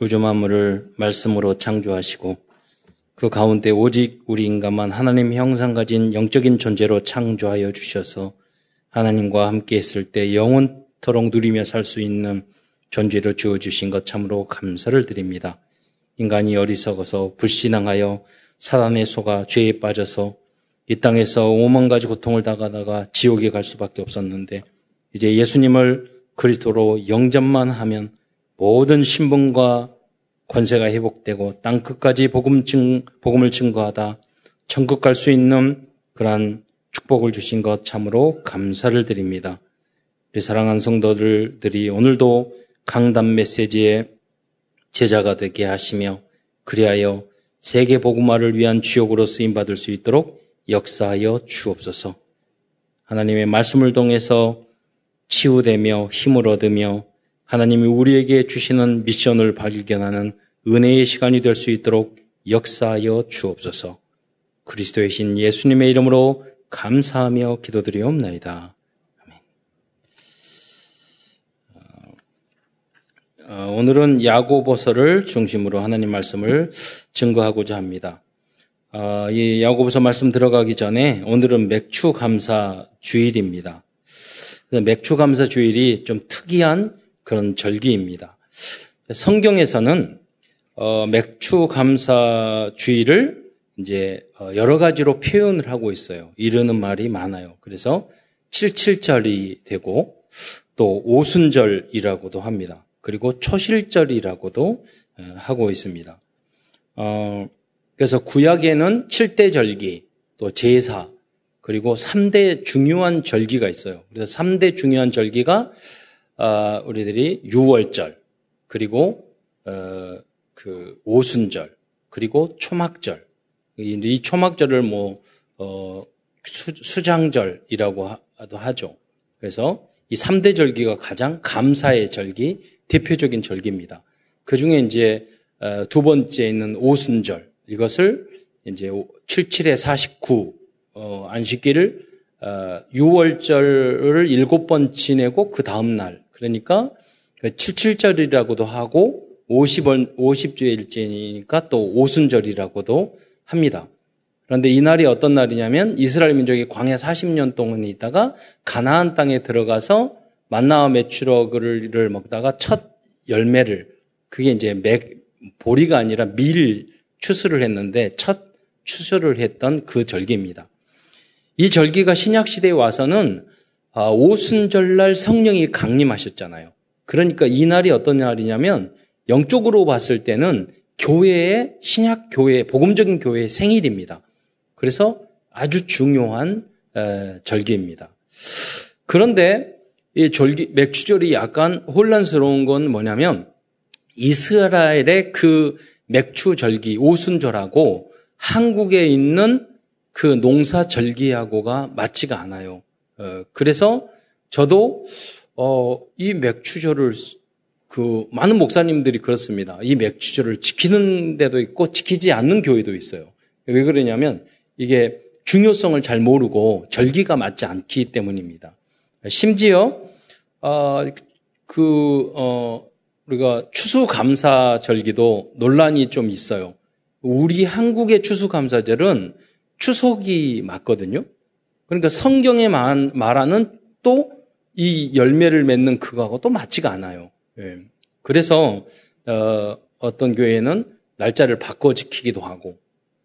우주 만물을 말씀으로 창조하시고 그 가운데 오직 우리 인간만 하나님 형상 가진 영적인 존재로 창조하여 주셔서 하나님과 함께 했을 때 영원토록 누리며 살 수 있는 존재로 주어 주신 것 참으로 감사를 드립니다. 인간이 어리석어서 불신앙하여 사단의 소가 죄에 빠져서 이 땅에서 오만 가지 고통을 당하다가 지옥에 갈 수밖에 없었는데 이제 예수님을 그리스도로 영접만 하면 모든 신분과 권세가 회복되고 땅 끝까지 복음 증, 복음을 증거하다 천국 갈 수 있는 그러한 축복을 주신 것 참으로 감사를 드립니다. 우리 사랑하는 성도들이 오늘도 강단 메시지의 제자가 되게 하시며 그리하여 세계 복음화를 위한 주역으로 쓰임 받을 수 있도록 역사하여 주옵소서. 하나님의 말씀을 통해서 치유되며 힘을 얻으며 하나님이 우리에게 주시는 미션을 발견하는 은혜의 시간이 될 수 있도록 역사하여 주옵소서. 그리스도의 신 예수님의 이름으로 감사하며 기도드리옵나이다. 어, 오늘은 야고보서를 중심으로 하나님 말씀을 증거하고자 합니다. 어, 이 야고보서 말씀 들어가기 전에 오늘은 맥추 감사 주일입니다. 맥추 감사 주일이 좀 특이한 그런 절기입니다. 성경에서는 어, 맥추 감사 주일을 이제 여러 가지로 표현을 하고 있어요. 이르는 말이 많아요. 그래서 77절이 되고 또 오순절이라고도 합니다. 그리고 초실절이라고도 어, 하고 있습니다. 어, 그래서 구약에는 7대 절기, 또 제사, 그리고 3대 중요한 절기가 있어요. 그래서 3대 중요한 절기가 어, 우리들이 6월절, 그리고 어, 그 오순절, 그리고 초막절. 이 초막절을 뭐 어, 수, 장절이라고 하죠. 그래서 이 3대 절기가 가장 감사의 절기, 대표적인 절기입니다. 그 중에 이제 어, 두 번째 있는 오순절 이것을 이제 77에 49 어, 안식기를 6월절을 어, 일곱 번 지내고 그 다음 날 그러니까 77절이라고도 그 하고 50원 50주일째니까 또 오순절이라고도 합니다. 그런데 이 날이 어떤 날이냐면 이스라엘 민족이 광야 40년 동안 있다가 가나안 땅에 들어가서 만나와 메추러그를 먹다가 첫 열매를 그게 이제 맥 보리가 아니라 밀 추수를 했는데 첫 추수를 했던 그 절기입니다. 이 절기가 신약 시대에 와서는 아, 오순절날 성령이 강림하셨잖아요. 그러니까 이 날이 어떤 날이냐면 영적으로 봤을 때는 교회의 신약 교회, 복음적인 교회의 생일입니다. 그래서 아주 중요한 절기입니다. 그런데 이 절기, 맥주절이 약간 혼란스러운 건 뭐냐면 이스라엘의 그 맥주절기, 오순절하고 한국에 있는 그 농사절기하고가 맞지가 않아요. 어, 그래서 저도 어, 이 맥주절을 그 많은 목사님들이 그렇습니다. 이 맥주절을 지키는 데도 있고 지키지 않는 교회도 있어요. 왜 그러냐면 이게 중요성을 잘 모르고 절기가 맞지 않기 때문입니다. 심지어 어, 그 어, 우리가 추수감사 절기도 논란이 좀 있어요. 우리 한국의 추수감사절은 추석이 맞거든요. 그러니까 성경에 말하는 또 이 열매를 맺는 그거하고 또 맞지가 않아요. 예. 그래서 어, 어떤 교회는 날짜를 바꿔 지키기도 하고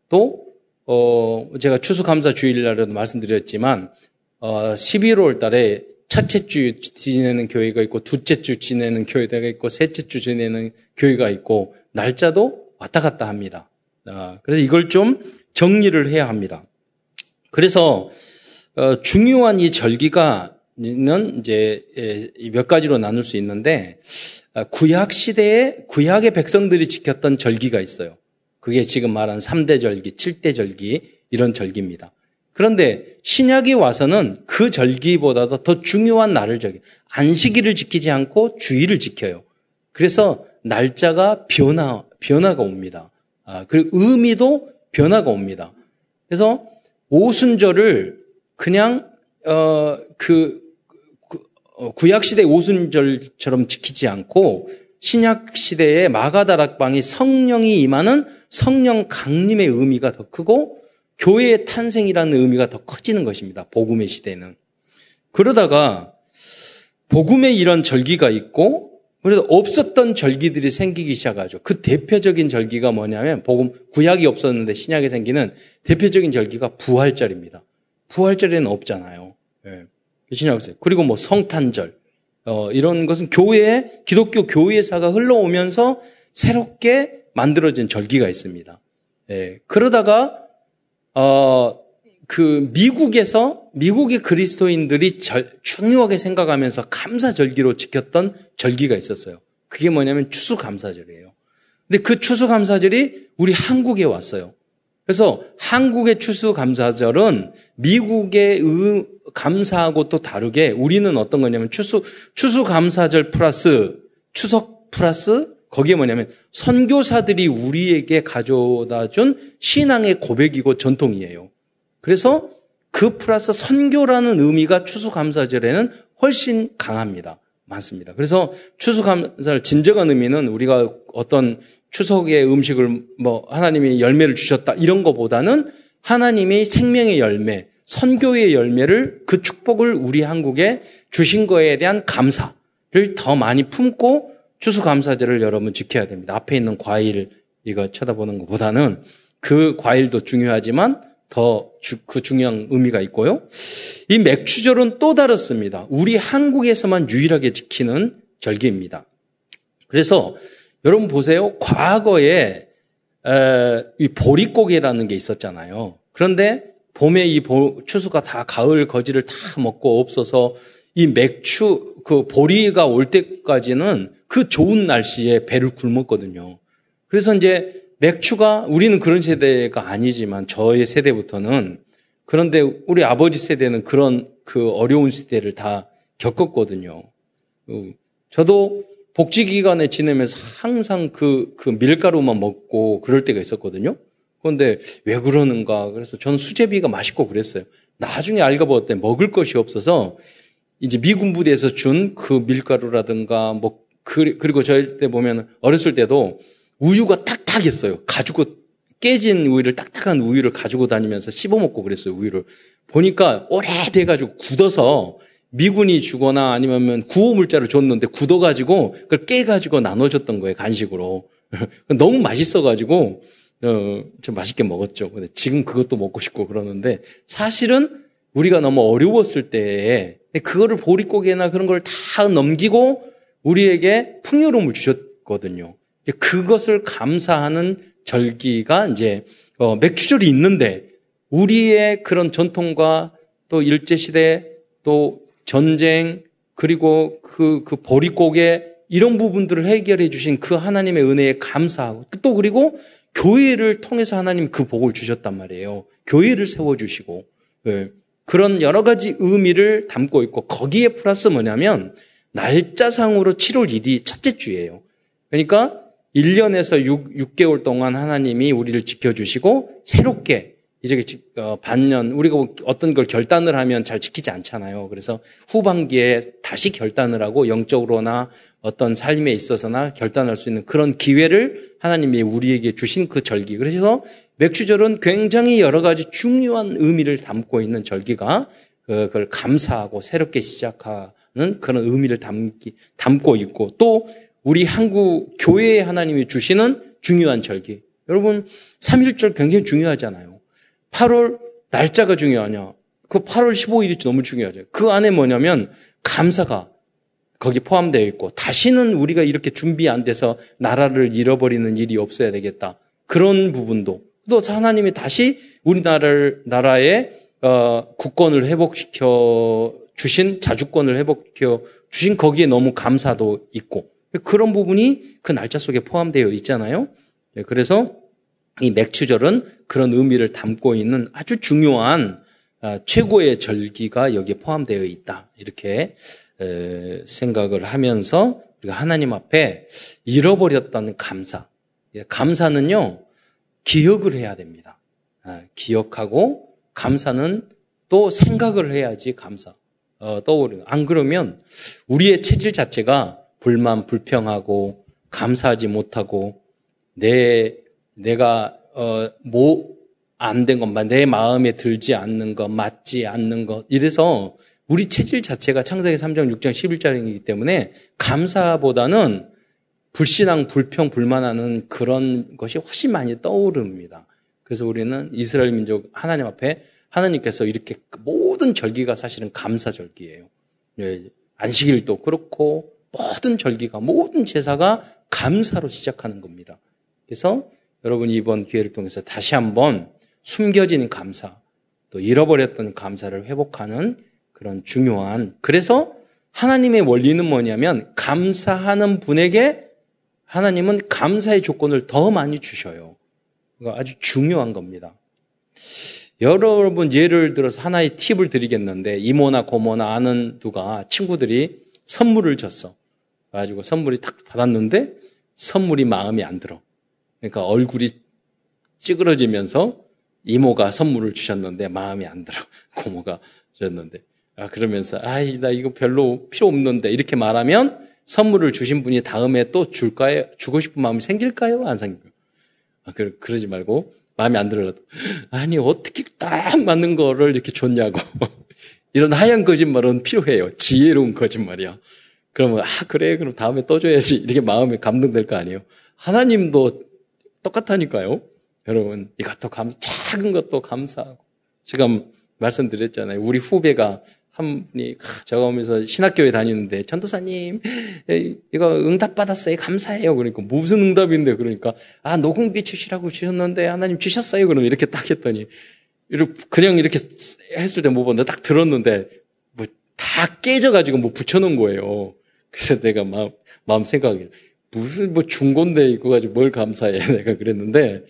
또 어, 제가 추수감사 주일날에도 말씀드렸지만 어, 11월 달에 첫째 주 지내는 교회가 있고 둘째 주 지내는 교회가 있고 셋째 주 지내는 교회가 있고 날짜도 왔다 갔다 합니다. 아, 그래서 이걸 좀 정리를 해야 합니다. 그래서 어, 중요한 이 절기가는 이제 몇 가지로 나눌 수 있는데 아, 구약 시대에 구약의 백성들이 지켰던 절기가 있어요. 그게 지금 말한 3대 절기, 7대 절기 이런 절기입니다. 그런데 신약이 와서는 그 절기보다도 더 중요한 날을 저기 안식일을 지키지 않고 주일을 지켜요. 그래서 날짜가 변화 변화가 옵니다. 아, 그리고 의미도 변화가 옵니다. 그래서 오순절을 그냥 어, 그, 그 어, 구약 시대 오순절처럼 지키지 않고 신약 시대의 마가다락방이 성령이 임하는 성령 강림의 의미가 더 크고 교회의 탄생이라는 의미가 더 커지는 것입니다. 복음의 시대는. 그러다가 복음의 이런 절기가 있고 그래서 없었던 절기들이 생기기 시작하죠. 그 대표적인 절기가 뭐냐면 복음 구약이 없었는데 신약에 생기는 대표적인 절기가 부활절입니다. 부활절에는 없잖아요. 예. 신약세 그리고 뭐 성탄절 어, 이런 것은 교회 기독교 교회사가 흘러오면서 새롭게 만들어진 절기가 있습니다. 예. 그러다가 어, 그 미국에서 미국의 그리스도인들이 절, 중요하게 생각하면서 감사절기로 지켰던 절기가 있었어요. 그게 뭐냐면 추수감사절이에요. 근데 그 추수감사절이 우리 한국에 왔어요. 그래서 한국의 추수감사절은 미국의 의, 감사하고 또 다르게 우리는 어떤 거냐면 추수 추수감사절 플러스 추석 플러스 거기에 뭐냐면 선교사들이 우리에게 가져다 준 신앙의 고백이고 전통이에요. 그래서 그 플러스 선교라는 의미가 추수감사절에는 훨씬 강합니다. 많습니다. 그래서 추수감사절 진정한 의미는 우리가 어떤 추석의 음식을 뭐 하나님이 열매를 주셨다 이런 것보다는 하나님이 생명의 열매, 선교의 열매를 그 축복을 우리 한국에 주신 거에 대한 감사를 더 많이 품고 추수감사절을 여러분 지켜야 됩니다. 앞에 있는 과일 이거 쳐다보는 것보다는 그 과일도 중요하지만 더 그 중요한 의미가 있고요. 이 맥추절은 또 다릅니다. 우리 한국에서만 유일하게 지키는 절기입니다. 그래서 여러분 보세요. 과거에 에, 이 보릿고개라는 게 있었잖아요. 그런데 봄에 이 추수가 다 가을 거지를 다 먹고 없어서 이 맥추 그 보리가 올 때까지는 그 좋은 날씨에 배를 굶었거든요. 그래서 이제 맥주가 우리는 그런 세대가 아니지만 저의 세대부터는 그런데 우리 아버지 세대는 그런 그 어려운 시대를 다 겪었거든요. 어, 저도 복지기관에 지내면서 항상 그, 그 밀가루만 먹고 그럴 때가 있었거든요. 그런데 왜 그러는가. 그래서 저는 수제비가 맛있고 그랬어요. 나중에 알고 봤더니 먹을 것이 없어서 이제 미군 부대에서 준 그 밀가루라든가 뭐 그, 그리고 저희 때 보면 어렸을 때도 우유가 딱딱했어요. 가지고 깨진 우유를 딱딱한 우유를 가지고 다니면서 씹어 먹고 그랬어요. 우유를 보니까 오래돼 가지고 굳어서 미군이 주거나 아니면 구호 물자를 줬는데 굳어가지고 그걸 깨가지고 나눠줬던 거예요 간식으로 너무 맛있어가지고 어, 좀 맛있게 먹었죠. 근데 지금 그것도 먹고 싶고 그러는데 사실은 우리가 너무 어려웠을 때에 그거를 보릿고개나 그런 걸 다 넘기고 우리에게 풍요로움을 주셨거든요. 그것을 감사하는 절기가 이제 어, 맥주절이 있는데 우리의 그런 전통과 또 일제 시대 또 전쟁 그리고 그, 그 보릿고개 이런 부분들을 해결해 주신 그 하나님의 은혜에 감사하고 또 그리고 교회를 통해서 하나님 그 복을 주셨단 말이에요. 교회를 세워주시고 네. 그런 여러 가지 의미를 담고 있고 거기에 플러스 뭐냐면 날짜상으로 7월 1일이 첫째 주예요. 그러니까 1년에서 6, 개월 동안 하나님이 우리를 지켜주시고 새롭게 이제 어, 반년 우리가 뭐 어떤 걸 결단을 하면 잘 지키지 않잖아요. 그래서 후반기에 다시 결단을 하고 영적으로나 어떤 삶에 있어서나 결단할 수 있는 그런 기회를 하나님이 우리에게 주신 그 절기. 그래서 맥주절은 굉장히 여러 가지 중요한 의미를 담고 있는 절기가 그, 그걸 감사하고 새롭게 시작하는 그런 의미를 담기, 담고 있고 또 우리 한국 교회에 하나님이 주시는 중요한 절기. 여러분, 3일절 굉장히 중요하잖아요. 8월 날짜가 중요하냐? 그 8월 15일이 너무 중요하죠. 그 안에 뭐냐면 감사가 거기 포함되어 있고 다시는 우리가 이렇게 준비 안 돼서 나라를 잃어버리는 일이 없어야 되겠다. 그런 부분도 또 하나님이 다시 우리나라를 나라의 어, 국권을 회복시켜 주신 자주권을 회복시켜 주신 거기에 너무 감사도 있고 그런 부분이 그 날짜 속에 포함되어 있잖아요. 네, 그래서 이 맥추절은 그런 의미를 담고 있는 아주 중요한 아, 최고의 절기가 여기에 포함되어 있다. 이렇게 생각을 하면서 우리가 하나님 앞에 잃어버렸던 감사. 예, 감사는요, 기억을 해야 됩니다. 아, 기억하고 감사는 또 생각을 해야지 감사 어, 떠오르는. 안 그러면 우리의 체질 자체가 불만, 불평하고 감사하지 못하고 내 내가 어 뭐 안 된 것만 내 마음에 들지 않는 것 맞지 않는 것 이래서 우리 체질 자체가 창세기 3장 6장 11장이기 때문에 감사보다는 불신앙, 불평, 불만하는 그런 것이 훨씬 많이 떠오릅니다. 그래서 우리는 이스라엘 민족 하나님 앞에 하나님께서 이렇게 모든 절기가 사실은 감사 절기예요. 예, 안식일도 그렇고 모든 절기가 모든 제사가 감사로 시작하는 겁니다. 그래서 여러분이 이번 기회를 통해서 다시 한번 숨겨진 감사, 또 잃어버렸던 감사를 회복하는 그런 중요한 그래서 하나님의 원리는 뭐냐면 감사하는 분에게 하나님은 감사의 조건을 더 많이 주셔요. 그러니까 아주 중요한 겁니다. 여러분 예를 들어서 하나의 팁을 드리겠는데 이모나 고모나 아는 누가 친구들이 선물을 줬어. 가지고 선물이 딱 받았는데 선물이 마음에 안 들어. 그러니까 얼굴이 찌그러지면서 이모가 선물을 주셨는데 마음에 안 들어. 고모가 주셨는데. 아, 그러면서, 아이, 나 이거 별로 필요 없는데. 이렇게 말하면 선물을 주신 분이 다음에 또 줄까요? 주고 싶은 마음이 생길까요? 안 생길까요? 아, 그, 그러지 말고, 마음에 안 들어도. 아니, 어떻게 딱 맞는 거를 이렇게 줬냐고. 이런 하얀 거짓말은 필요해요. 지혜로운 거짓말이야. 그러면, 아, 그래. 그럼 다음에 또 줘야지. 이렇게 마음에 감동될 거 아니에요. 하나님도 똑같다니까요. 여러분, 이것도 감, 작은 것도 감사하고. 지금 말씀드렸잖아요. 우리 후배가 한 분이 제가 오면서 신학교에 다니는데 전도사님 이거 응답 받았어요 감사해요 그러니까 무슨 응답인데 그러니까 아 녹음기 주시라고 주셨는데 하나님 주셨어요 그러면 이렇게 딱 했더니 그냥 이렇게 했을 때 못 봤는데 딱 들었는데 뭐 다 깨져가지고 뭐 붙여놓은 거예요 그래서 내가 마음 마음 생각이 무슨 뭐 중고인데 이거 가지고 뭘 감사해 내가 그랬는데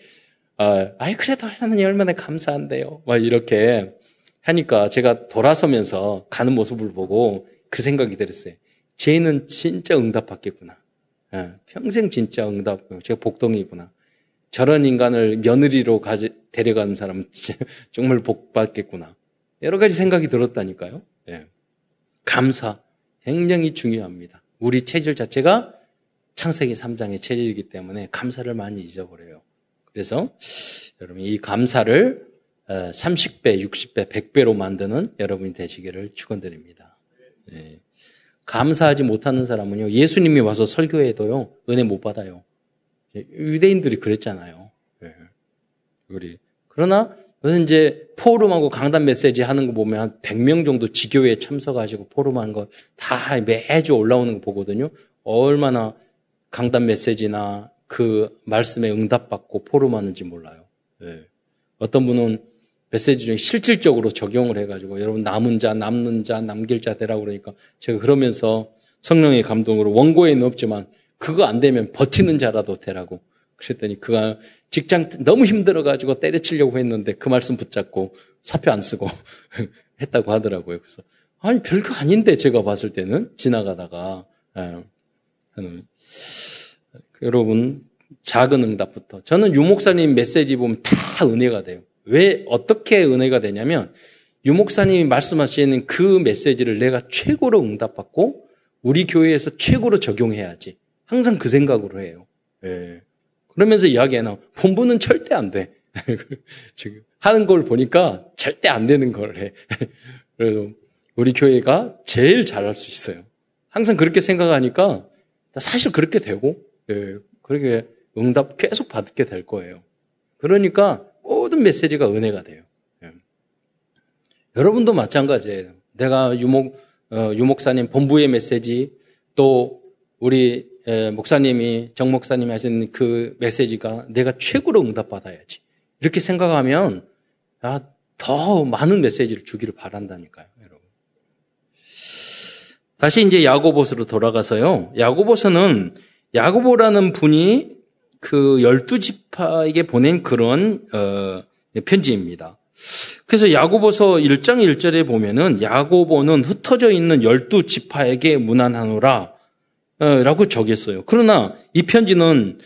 아 아이 그래도 하나님 얼마나 감사한데요 막 이렇게 하니까 제가 돌아서면서 가는 모습을 보고 그 생각이 들었어요. 쟤는 진짜 응답받겠구나. 예, 평생 진짜 응답, 제가 복덩이구나. 저런 인간을 며느리로 가지, 데려가는 사람은 정말 복받겠구나. 여러 가지 생각이 들었다니까요. 예. 감사. 굉장히 중요합니다. 우리 체질 자체가 창세기 3장의 체질이기 때문에 감사를 많이 잊어버려요. 그래서 여러분 이 감사를 30배, 60배, 100배로 만드는 여러분이 되시기를 축원드립니다. 네. 감사하지 못하는 사람은요, 예수님이 와서 설교해도요, 은혜 못 받아요. 유대인들이 그랬잖아요. 네. 우리. 그러나, 요새 이제 포럼하고 강단 메시지 하는 거 보면 한 100명 정도 지교회에 참석하시고 포럼하는 거 다 매주 올라오는 거 보거든요. 얼마나 강단 메시지나 그 말씀에 응답받고 포럼하는지 몰라요. 네. 어떤 분은 메시지 중에 실질적으로 적용을 해가지고 여러분 남은 자, 남는 자, 남길 자 되라고 그러니까 제가 그러면서 성령의 감동으로 원고에는 없지만 그거 안 되면 버티는 자라도 되라고 그랬더니 그가 직장 너무 힘들어가지고 때려치려고 했는데 그 말씀 붙잡고 사표 안 쓰고 했다고 하더라고요. 그래서 아니 별거 아닌데 제가 봤을 때는 지나가다가 예. 여러분 작은 응답부터 저는 유목사님 메시지 보면 다 은혜가 돼요. 왜 어떻게 은혜가 되냐면 유목사님이 말씀하시는 그 메시지를 내가 최고로 응답받고 우리 교회에서 최고로 적용해야지. 항상 그 생각으로 해요. 예. 그러면서 이야기해나 본부는 절대 안 돼. 지금 하는 걸 보니까 절대 안 되는 걸 해. 그래서 우리 교회가 제일 잘할 수 있어요. 항상 그렇게 생각하니까 사실 그렇게 되고 예. 그렇게 응답 계속 받게 될 거예요. 그러니까 모든 메시지가 은혜가 돼요. 예. 여러분도 마찬가지예요. 내가 유목 어, 유목사님 본부의 메시지 또 우리 에, 목사님이 정 목사님이 하시는 그 메시지가 내가 최고로 응답받아야지 이렇게 생각하면 아, 더 많은 메시지를 주기를 바란다니까요. 다시 이제 야고보스로 돌아가서요. 야고보서는 야고보라는 분이 그 열두 지파에게 보낸 그런 어, 편지입니다. 그래서 야고보서 1장 1절에 보면은 야고보는 흩어져 있는 열두 지파에게 무난하노라 어, 라고 적였어요. 그러나 이 편지는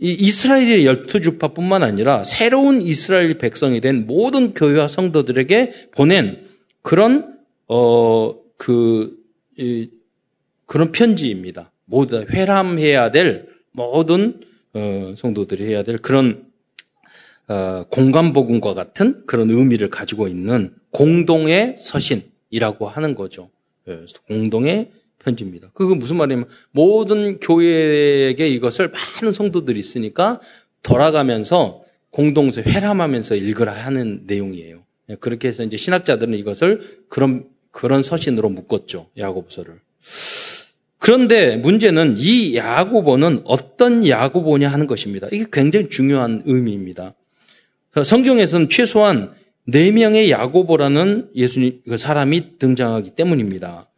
이스라엘의 열두 지파뿐만 아니라 새로운 이스라엘 백성이 된 모든 교회와 성도들에게 보낸 그런 어그 그런 편지입니다. 모두 회람해야 될 모든 어, 성도들이 해야 될 그런 어, 공간복음과 같은 그런 의미를 가지고 있는 공동의 서신이라고 하는 거죠. 예, 공동의 편지입니다. 그거 무슨 말이냐면 모든 교회에게 이것을 많은 성도들이 있으니까 돌아가면서 공동서 회람하면서 읽으라 하는 내용이에요. 예, 그렇게 해서 이제 신학자들은 이것을 그런 그런 서신으로 묶었죠. 야고보서를. 그런데 문제는 이 야고보는 어떤 야고보냐 하는 것입니다. 이게 굉장히 중요한 의미입니다. 성경에서는 최소한 4명의 야고보라는 예수님 그 사람이 등장하기 때문입니다.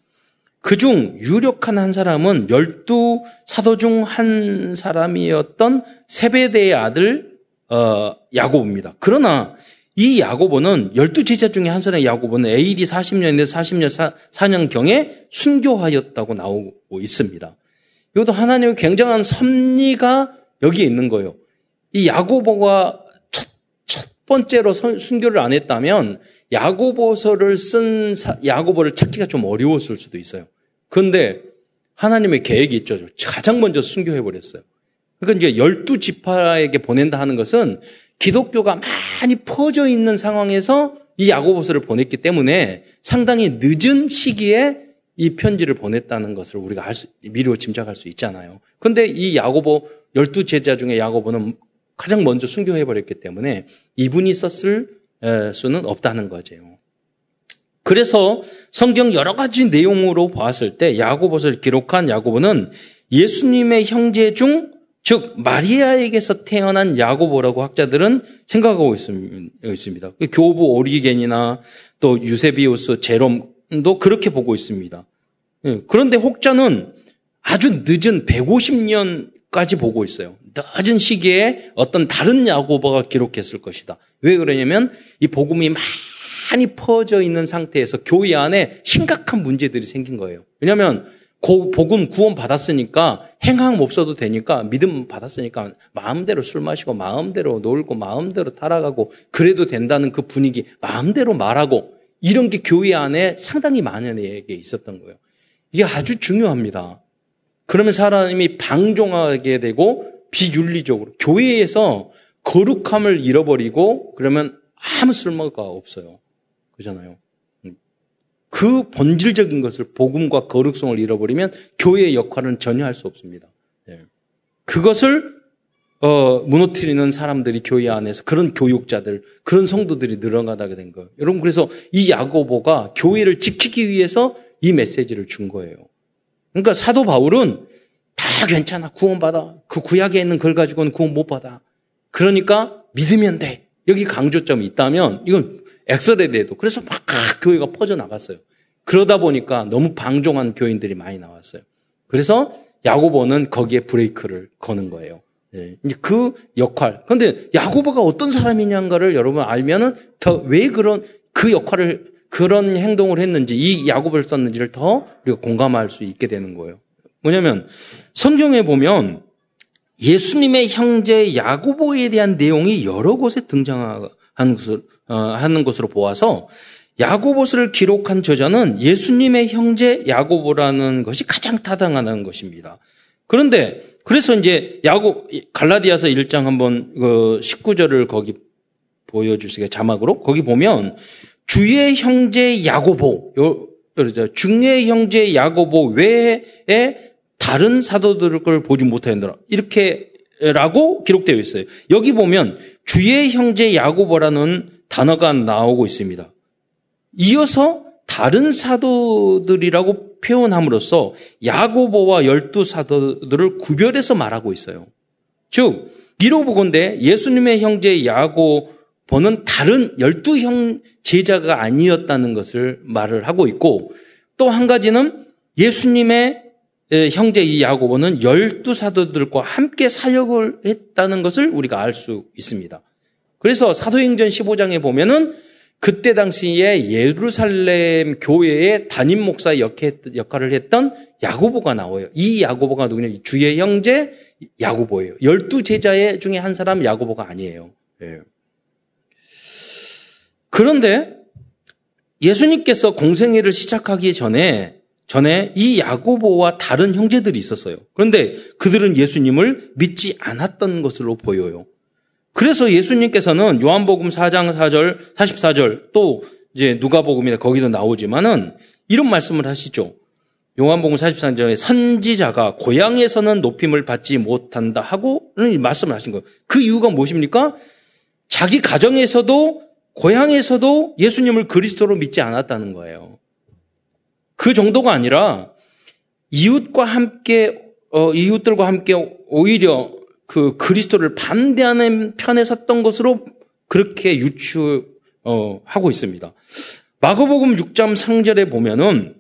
그중 유력한 한 사람은 열두 사도 중 한 사람이었던 세베대의 아들 어, 야고보입니다. 그러나 이 야고보는 열두 제자 중에 한 사람의 야고보는 AD 40년에서 40년 4년경에 순교하였다고 나오고 있습니다. 이것도 하나님의 굉장한 섭리가 여기에 있는 거예요. 이 야고보가 첫, 첫 번째로 순교를 안 했다면 야고보서를 쓴 야고보를 찾기가 좀 어려웠을 수도 있어요. 그런데 하나님의 계획이 있죠. 가장 먼저 순교해 버렸어요. 그러니까 이제 열두 지파에게 보낸다 하는 것은 기독교가 많이 퍼져 있는 상황에서 이 야고보서를 보냈기 때문에 상당히 늦은 시기에 이 편지를 보냈다는 것을 우리가 알 수, 미리 짐작할 수 있잖아요. 근데 이 야고보, 열두 제자 중에 야고보는 가장 먼저 순교해버렸기 때문에 이분이 썼을 수는 없다는 거죠. 그래서 성경 여러 가지 내용으로 봤을 때 야고보서를 기록한 야고보는 예수님의 형제 중, 즉 마리아에게서 태어난 야고보라고 학자들은 생각하고 있습니다. 그 교부 오리겐이나 또 유세비우스, 제롬도 그렇게 보고 있습니다. 예, 그런데 혹자는 아주 늦은 150년까지 보고 있어요. 늦은 시기에 어떤 다른 야고보가 기록했을 것이다. 왜 그러냐면 이 복음이 많이 퍼져 있는 상태에서 교회 안에 심각한 문제들이 생긴 거예요. 왜냐하면 복음 구원 받았으니까 행함 없어도 되니까 믿음 받았으니까 마음대로 술 마시고 마음대로 놀고 마음대로 타락하고 그래도 된다는 그 분위기 마음대로 말하고 이런 게 교회 안에 상당히 많은에게 있었던 거예요. 이게 아주 중요합니다. 그러면 사람이 방종하게 되고 비윤리적으로 교회에서 거룩함을 잃어버리고 그러면 아무 쓸모가 없어요. 그잖아요. 음. 그 본질적인 것을 복음과 거룩성을 잃어버리면 교회의 역할은 전혀 할 수 없습니다. 예. 그것을 어, 무너뜨리는 사람들이 교회 안에서 그런 교육자들, 그런 성도들이 늘어나게 된 거예요. 여러분 그래서 이 야고보가 교회를 지키기 위해서 이 메시지를 준 거예요. 그러니까 사도 바울은 다 괜찮아 구원받아 그 구약에 있는 걸 가지고는 구원 못 받아. 그러니까 믿으면 돼. 여기 강조점이 있다면 이건 엑설에대해도 그래서 막 교회가 퍼져 나갔어요. 그러다 보니까 너무 방종한 교인들이 많이 나왔어요. 그래서 야고보는 거기에 브레이크를 거는 거예요. 예, 그 역할. 그런데 야고보가 어떤 사람이냐를 여러분 알면은 더 왜 그런 그 역할을 그런 행동을 했는지 이 야고보를 썼는지를 더 우리가 공감할 수 있게 되는 거예요. 뭐냐면 성경에 보면 예수님의 형제 야고보에 대한 내용이 여러 곳에 등장하는 것을 어, 하는 것으로 보아서 야고보서를 기록한 저자는 예수님의 형제 야고보라는 것이 가장 타당하다는 것입니다. 그런데 그래서 이제 야고 갈라디아서 1장 한번 그 19절을 거기 보여주시게 자막으로 거기 보면 주의 형제 야고보 요 중의 형제 야고보 외에 다른 사도들을 보지 못하였노라 이렇게라고 기록되어 있어요. 여기 보면 주의 형제 야고보라는 단어가 나오고 있습니다. 이어서 다른 사도들이라고 표현함으로써 야고보와 열두 사도들을 구별해서 말하고 있어요. 즉, 이로 보건대 예수님의 형제 야고보는 다른 열두 형 제자가 아니었다는 것을 말을 하고 있고 또 한 가지는 예수님의 형제 이 야고보는 열두 사도들과 함께 사역을 했다는 것을 우리가 알 수 있습니다. 그래서 사도행전 15장에 보면은 그때 당시에 예루살렘 교회의 담임 목사 역할을 했던 야고보가 나와요. 이 야고보가 누구냐? 주의 형제 야고보예요. 열두 제자 중에 한 사람 야고보가 아니에요. 예. 그런데 예수님께서 공생애를 시작하기 전에 전에 이 야고보와 다른 형제들이 있었어요. 그런데 그들은 예수님을 믿지 않았던 것으로 보여요. 그래서 예수님께서는 요한복음 4장 4절, 44절 또 이제 누가복음이나 거기도 나오지만은 이런 말씀을 하시죠. 요한복음 43절에 선지자가 고향에서는 높임을 받지 못한다 하고 말씀을 하신 거예요. 그 이유가 무엇입니까? 자기 가정에서도 고향에서도 예수님을 그리스도로 믿지 않았다는 거예요. 그 정도가 아니라 이웃과 함께 어, 이웃들과 함께 오히려 그 그리스도를 반대하는 편에 섰던 것으로 그렇게 유추하고 어, 있습니다. 마가복음 6장 상절에 보면은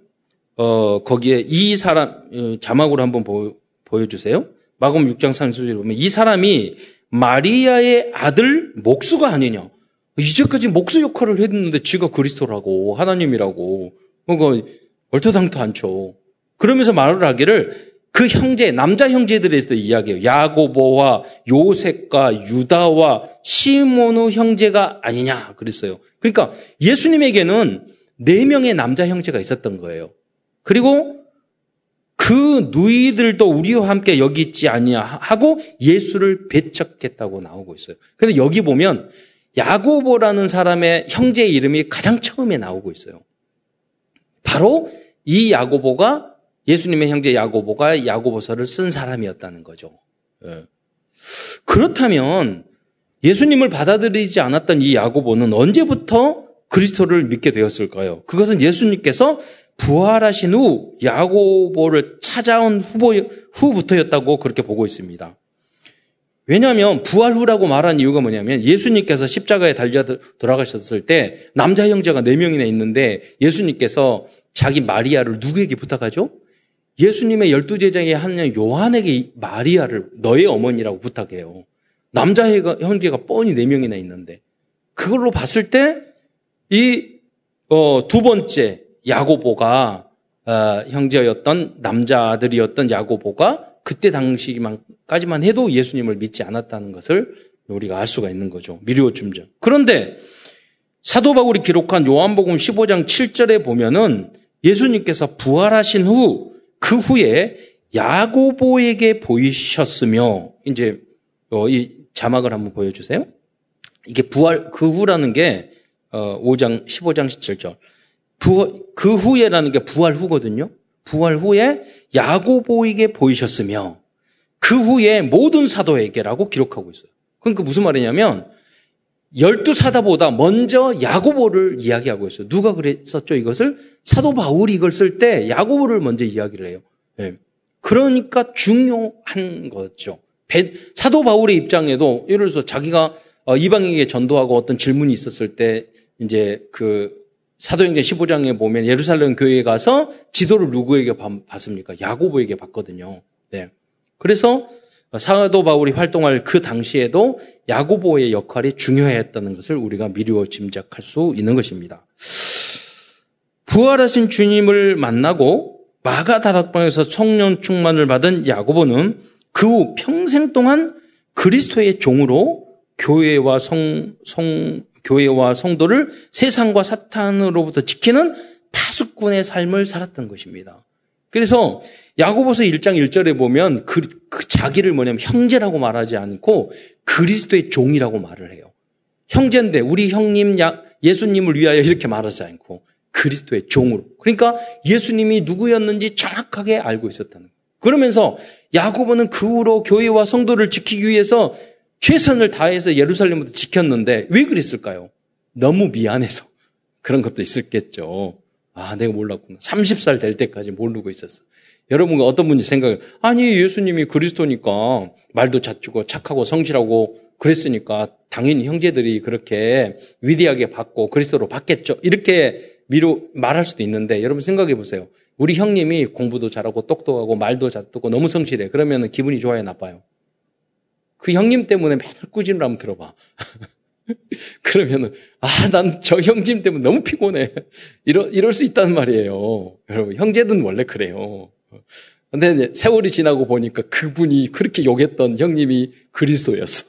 어, 거기에 이 사람 어, 자막으로 한번 보, 여주세요 마가복음 6장 상절에 보면 이 사람이 마리아의 아들 목수가 아니냐. 이제까지 목수 역할을 했는데 지가 그리스도라고 하나님이라고 그거 얼토당토 않죠. 그러면서 말을 하기를 그 형제 남자 형제들에 대해서 이야기해요. 야고보와 요셉과 유다와 시모누 형제가 아니냐 그랬어요. 그러니까 예수님에게는 네 명의 남자 형제가 있었던 거예요. 그리고 그 누이들도 우리와 함께 여기 있지 아니냐 하고 예수를 배척했다고 나오고 있어요. 근데 여기 보면 야고보라는 사람의 형제 이름이 가장 처음에 나오고 있어요. 바로 이 야고보가 예수님의 형제 야고보가 야고보서를 쓴 사람이었다는 거죠. 예. 그렇다면 예수님을 받아들이지 않았던 이 야고보는 언제부터 그리스도를 믿게 되었을까요? 그것은 예수님께서 부활하신 후 야고보를 찾아온 후보, 후부터였다고 그렇게 보고 있습니다. 왜냐하면 부활 후라고 말한 이유가 뭐냐면 예수님께서 십자가에 달려 돌아가셨을 때 남자 형제가 네 명이나 있는데 예수님께서 자기 마리아를 누구에게 부탁하죠? 예수님의 열두 제자의 한 요한에게 마리아를 너의 어머니라고 부탁해요. 남자 형제가 뻔히 네 명이나 있는데 그걸로 봤을 때 이두 어, 번째 야고보가 어, 형제였던 남자들이었던 야고보가 그때 당시까지만 해도 예수님을 믿지 않았다는 것을 우리가 알 수가 있는 거죠. 미리오 줌전. 그런데 사도 바울이 기록한 요한복음 15장 7절에 보면은 예수님께서 부활하신 후 그 후에 야고보에게 보이셨으며 이제 어, 이 자막을 한번 보여주세요. 이게 부활 그 후라는 게 5장 어, 15장 17절. 부활, 그 후에라는 게 부활 후거든요. 부활 후에 야고보에게 보이셨으며 그 후에 모든 사도에게라고 기록하고 있어요. 그러니까 무슨 말이냐면 열두 사도보다 먼저 야고보를 이야기하고 있어요. 누가 그랬었죠? 이것을 사도 바울이 이걸 쓸 때 야고보를 먼저 이야기를 해요. 네. 그러니까 중요한 거죠. 사도 바울의 입장에도 예를 들어서 자기가 어, 이방인에게 전도하고 어떤 질문이 있었을 때 이제 그 사도행전 15장에 보면 예루살렘 교회에 가서 지도를 누구에게 받습니까? 야고보에게 받거든요. 네. 그래서 사도 바울이 활동할 그 당시에도 야고보의 역할이 중요했다는 것을 우리가 미루어 짐작할 수 있는 것입니다. 부활하신 주님을 만나고 마가 다락방에서 청년 충만을 받은 야고보는 그 후 평생 동안 그리스도의 종으로 교회와 성, 성, 교회와 성도를 세상과 사탄으로부터 지키는 파수꾼의 삶을 살았던 것입니다. 그래서 야고보서 1장 1절에 보면 그, 그 자기를 뭐냐면 형제라고 말하지 않고 그리스도의 종이라고 말을 해요. 형제인데 우리 형님 야, 예수님을 위하여 이렇게 말하지 않고 그리스도의 종으로. 그러니까 예수님이 누구였는지 정확하게 알고 있었다는 거예요. 그러면서 야고보는 그 후로 교회와 성도를 지키기 위해서 최선을 다해서 예루살렘부터 지켰는데 왜 그랬을까요? 너무 미안해서. 그런 것도 있었겠죠. 아, 내가 몰랐구나. 30살 될 때까지 모르고 있었어. 여러분과 어떤 분이 생각해 아니, 예수님이 그리스도니까 말도 자주고 착하고 성실하고 그랬으니까 당연히 형제들이 그렇게 위대하게 받고 그리스도로 받겠죠. 이렇게 미루 말할 수도 있는데 여러분 생각해 보세요. 우리 형님이 공부도 잘하고 똑똑하고 말도 잘듣고 너무 성실해. 그러면 기분이 좋아요, 나빠요? 그 형님 때문에 맨날 꾸짖는 한번 들어봐. 그러면은, 아, 난 저 형님 때문에 너무 피곤해. 이러, 이럴 수 있다는 말이에요. 여러분, 형제든 원래 그래요. 근데 세월이 지나고 보니까 그분이 그렇게 욕했던 형님이 그리스도였어.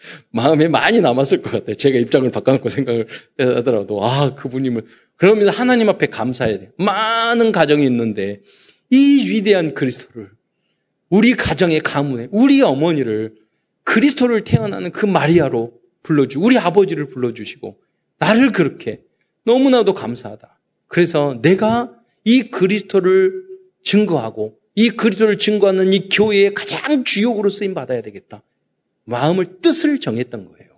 마음에 많이 남았을 것 같아요. 제가 입장을 바꿔놓고 생각을 하더라도, 아, 그분이면. 그러면서 하나님 앞에 감사해야 돼요. 많은 가정이 있는데, 이 위대한 그리스도를, 우리 가정의 가문에, 우리 어머니를, 그리스도를 태어나는 그 마리아로 불러주, 우리 아버지를 불러주시고, 나를 그렇게 너무나도 감사하다. 그래서 내가 이 그리스도를 증거하고, 이 그리스도를 증거하는 이 교회의 가장 주역으로 쓰임 받아야 되겠다. 마음을 뜻을 정했던 거예요.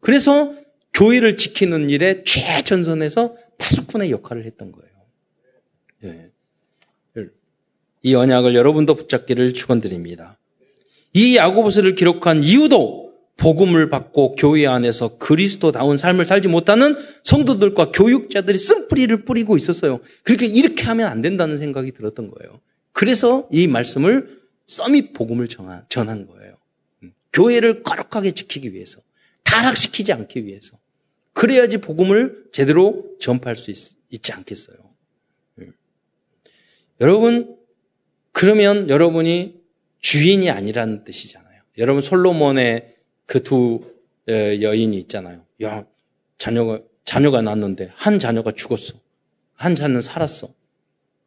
그래서 교회를 지키는 일에 최전선에서 파수꾼의 역할을 했던 거예요. 네. 이 언약을 여러분도 붙잡기를 축원드립니다. 이 야고보서를 기록한 이유도 복음을 받고 교회 안에서 그리스도다운 삶을 살지 못하는 성도들과 교육자들이 쓴뿌리를 뿌리고 있었어요. 그렇게 이렇게 하면 안 된다는 생각이 들었던 거예요. 그래서 이 말씀을 써밋 복음을 전한 거예요. 교회를 거룩하게 지키기 위해서, 타락시키지 않기 위해서. 그래야지 복음을 제대로 전파할 수 있, 지 않겠어요. 음. 여러분, 그러면 여러분이 주인이 아니라는 뜻이잖아요. 여러분, 솔로몬의 그 두 여인이 있잖아요. 야, 자녀가, 자녀가 낳았는데 한 자녀가 죽었어. 한 자는 살았어.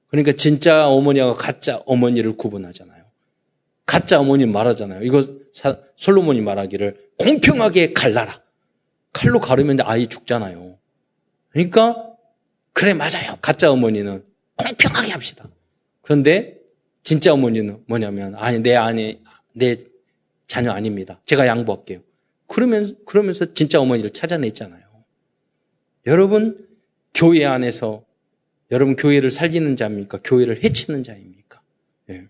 그러니까 진짜 어머니와 가짜 어머니를 구분하잖아요. 가짜 어머니 말하잖아요. 이거 사, 솔로몬이 말하기를 공평하게 갈라라. 칼로 가르면 아이 죽잖아요. 그러니까 그래 맞아요. 가짜 어머니는 공평하게 합시다. 그런데 진짜 어머니는 뭐냐면 아니 내 아내 내 자녀 아닙니다. 제가 양보할게요. 그러면 그러면서 진짜 어머니를 찾아냈잖아요. 여러분 교회 안에서 여러분 교회를 살리는 자입니까? 교회를 해치는 자입니까? 예.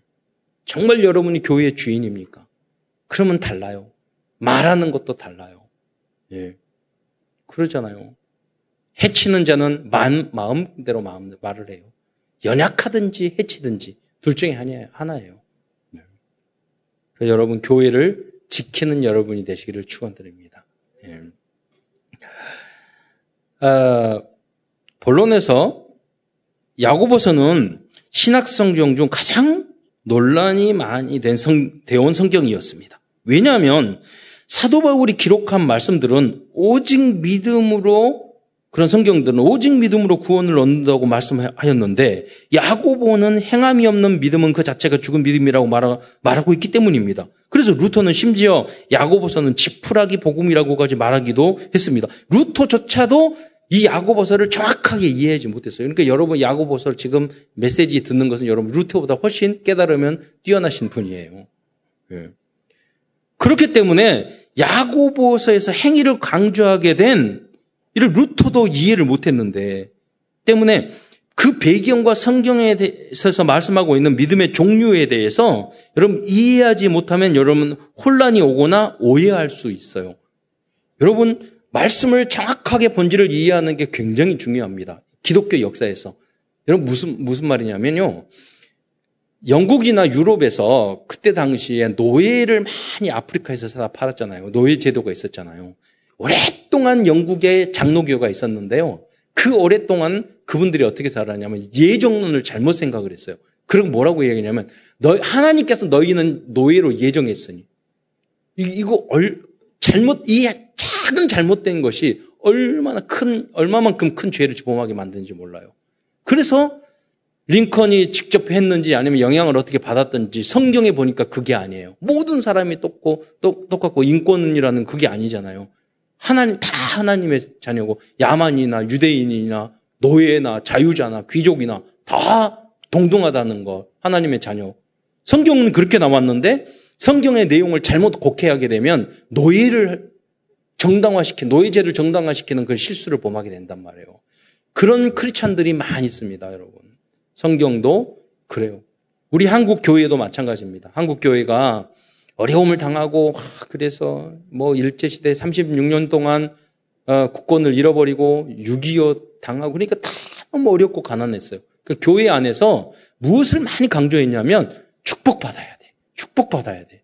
정말 여러분이 교회의 주인입니까? 그러면 달라요. 말하는 것도 달라요. 예. 그러잖아요. 해치는 자는 마음 대로 마음 말을 해요. 연약하든지 해치든지 둘 중에 하나예요. 네. 여러분 교회를 지키는 여러분이 되시기를 축원드립니다. 예. 아, 본론에서 야고보서는 신학 성경 중 가장 논란이 많이 된 성, 되온 성경이었습니다. 왜냐하면 사도 바울이 기록한 말씀들은 오직 믿음으로 그런 성경들은 오직 믿음으로 구원을 얻는다고 말씀하였는데 야고보는 행함이 없는 믿음은 그 자체가 죽은 믿음이라고 말하고 있기 때문입니다. 그래서 루터는 심지어 야고보서는 지푸라기 복음이라고까지 말하기도 했습니다. 루터조차도 이 야고보서를 정확하게 이해하지 못했어요. 그러니까 여러분 야고보서 지금 메시지 듣는 것은 여러분 루터보다 훨씬 깨달으면 뛰어나신 분이에요. 예. 그렇기 때문에 야고보서에서 행위를 강조하게 된 이를 루터도 이해를 못했는데 때문에 그 배경과 성경에 대해서 말씀하고 있는 믿음의 종류에 대해서 여러분 이해하지 못하면 여러분 혼란이 오거나 오해할 수 있어요. 여러분 말씀을 정확하게 본질을 이해하는 게 굉장히 중요합니다. 기독교 역사에서. 여러분 무슨 무슨 말이냐면요. 영국이나 유럽에서 그때 당시에 노예를 많이 아프리카에서 사다 팔았잖아요. 노예 제도가 있었잖아요. 오랫동안 영국에 장로교가 있었는데요. 그 오랫동안 그분들이 어떻게 살았냐면 예정론을 잘못 생각을 했어요. 그리고 뭐라고 얘기하냐면 너 하나님께서 너희는 노예로 예정했으니 이거 얼, 잘못 이 작은 잘못된 것이 얼마나 큰 얼마만큼 큰 죄를 범하게 만드는지 몰라요. 그래서 링컨이 직접 했는지 아니면 영향을 어떻게 받았든지 성경에 보니까 그게 아니에요. 모든 사람이 똑고, 똑같고 인권이라는 그게 아니잖아요. 하나님, 다 하나님의 자녀고 야만이나 유대인이나 노예나 자유자나 귀족이나 다 동등하다는 거. 하나님의 자녀. 성경은 그렇게 나왔는데 성경의 내용을 잘못 곡해하게 되면 노예를 정당화시키는, 노예제를 정당화시키는 그 실수를 범하게 된단 말이에요. 그런 크리스찬들이 많이 있습니다, 여러분. 성경도 그래요. 우리 한국 교회도 마찬가지입니다. 한국 교회가 어려움을 당하고 그래서 뭐 일제 시대 36년 동안 어, 국권을 잃어버리고 6.25 당하고 그러니까 다 너무 어렵고 가난했어요. 그 교회 안에서 무엇을 많이 강조했냐면 축복받아야 돼. 축복받아야 돼.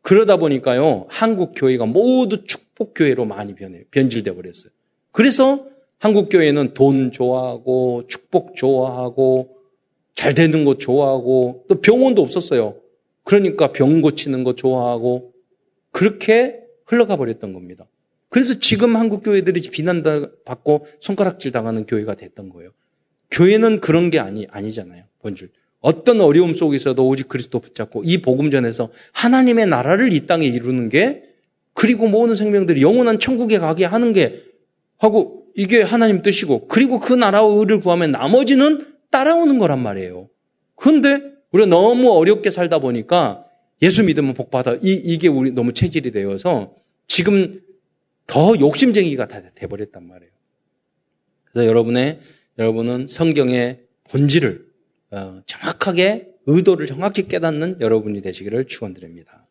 그러다 보니까요. 한국 교회가 모두 축복 교회로 많이 변해 변질돼 버렸어요. 그래서 한국 교회는 돈 좋아하고 축복 좋아하고 잘 되는 거 좋아하고 또 병원도 없었어요. 그러니까 병 고치는 거 좋아하고 그렇게 흘러가 버렸던 겁니다. 그래서 지금 한국 교회들이 비난받고 손가락질 당하는 교회가 됐던 거예요. 교회는 그런 게 아니, 아니잖아요. 본질. 어떤 어려움 속에서도 오직 그리스도 붙잡고 이 복음 전에서 하나님의 나라를 이 땅에 이루는 게 그리고 모든 생명들이 영원한 천국에 가게 하는 게 하고 이게 하나님 뜻이고 그리고 그 나라와 의를 구하면 나머지는 따라오는 거란 말이에요. 그런데 우리가 너무 어렵게 살다 보니까 예수 믿으면 복받아. 이, 이게 우리 너무 체질이 되어서 지금 더 욕심쟁이가 다 돼버렸단 말이에요. 그래서 여러분의, 여러분은 성경의 본질을 어, 정확하게 의도를 정확히 깨닫는 여러분이 되시기를 축원드립니다.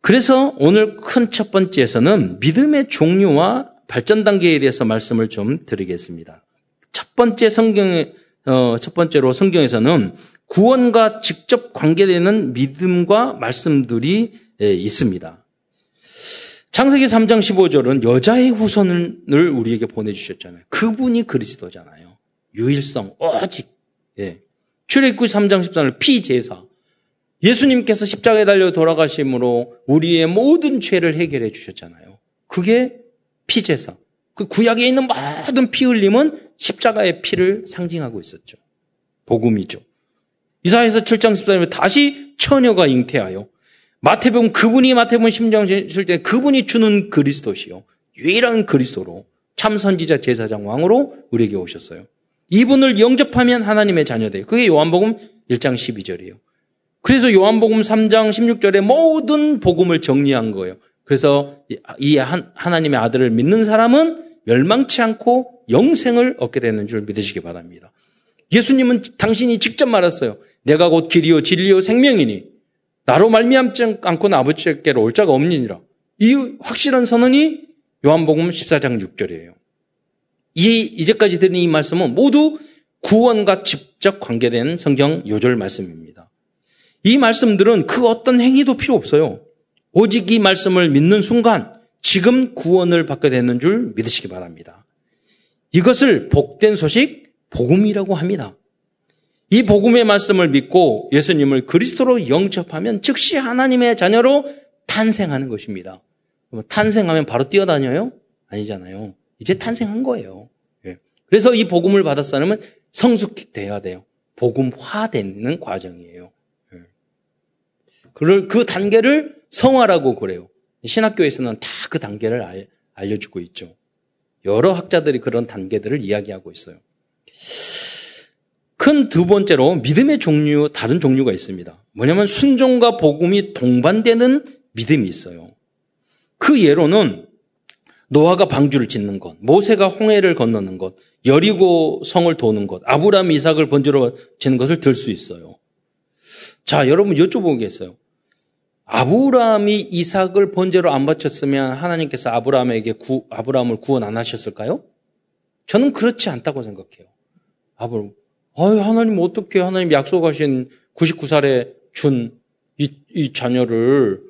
그래서 오늘 큰 첫 번째에서는 믿음의 종류와 발전 단계에 대해서 말씀을 좀 드리겠습니다. 첫 번째 성경의 어, 첫 번째로 성경에서는 구원과 직접 관계되는 믿음과 말씀들이 예, 있습니다. 창세기 3장 15절은 여자의 후손을 우리에게 보내주셨잖아요. 그분이 그리스도잖아요. 유일성, 오직. 예. 출애굽 3장 14절 피제사. 예수님께서 십자가에 달려 돌아가심으로 우리의 모든 죄를 해결해 주셨잖아요. 그게 피제사. 그 구약에 있는 모든 피 흘림은 십자가의 피를 상징하고 있었죠. 복음이죠. 이사에서 7장 14절에 다시 처녀가 잉태하여 마태복음 그분이 마태복음 심정 실때 그분이 주는 그리스도시요 유일한 그리스도로 참 선지자 제사장 왕으로 우리에게 오셨어요. 이분을 영접하면 하나님의 자녀돼요. 그게 요한복음 1장 12절이에요. 그래서 요한복음 3장 16절에 모든 복음을 정리한 거예요. 그래서 이 하나님의 아들을 믿는 사람은 멸망치 않고 영생을 얻게 되는 줄 믿으시기 바랍니다. 예수님은 당신이 직접 말했어요. 내가 곧 길이요 진리요 생명이니 나로 말미암지 않고는 아버지께로 올 자가 없느니라. 이 확실한 선언이 요한복음 14장 6절이에요. 이 이제까지 들은 이 말씀은 모두 구원과 직접 관계된 성경 요절 말씀입니다. 이 말씀들은 그 어떤 행위도 필요 없어요. 오직 이 말씀을 믿는 순간 지금 구원을 받게 되는 줄 믿으시기 바랍니다. 이것을 복된 소식, 복음이라고 합니다. 이 복음의 말씀을 믿고 예수님을 그리스도로 영접하면 즉시 하나님의 자녀로 탄생하는 것입니다. 탄생하면 바로 뛰어다녀요? 아니잖아요. 이제 탄생한 거예요. 예. 그래서 이 복음을 받았사람은 성숙돼야 돼요. 복음화되는 과정이에요. 예. 그 단계를 성화라고 그래요. 신학교에서는 다 그 단계를 알, 알려주고 있죠. 여러 학자들이 그런 단계들을 이야기하고 있어요. 큰 두 번째로 믿음의 종류, 다른 종류가 있습니다. 뭐냐면 순종과 복음이 동반되는 믿음이 있어요. 그 예로는 노아가 방주를 짓는 것, 모세가 홍해를 건너는 것, 여리고 성을 도는 것, 아브라함이 이삭을 번지로 짓는 것을 들 수 있어요. 자, 여러분 여쭤보겠어요. 아브라함이 이삭을 번제로 안 바쳤으면 하나님께서 아브라함에게 구, 아브라함을 구원 안 하셨을까요? 저는 그렇지 않다고 생각해요. 아브라함, 아유, 하나님 어떻게 하나님 약속하신 99살에 준 이, 이 자녀를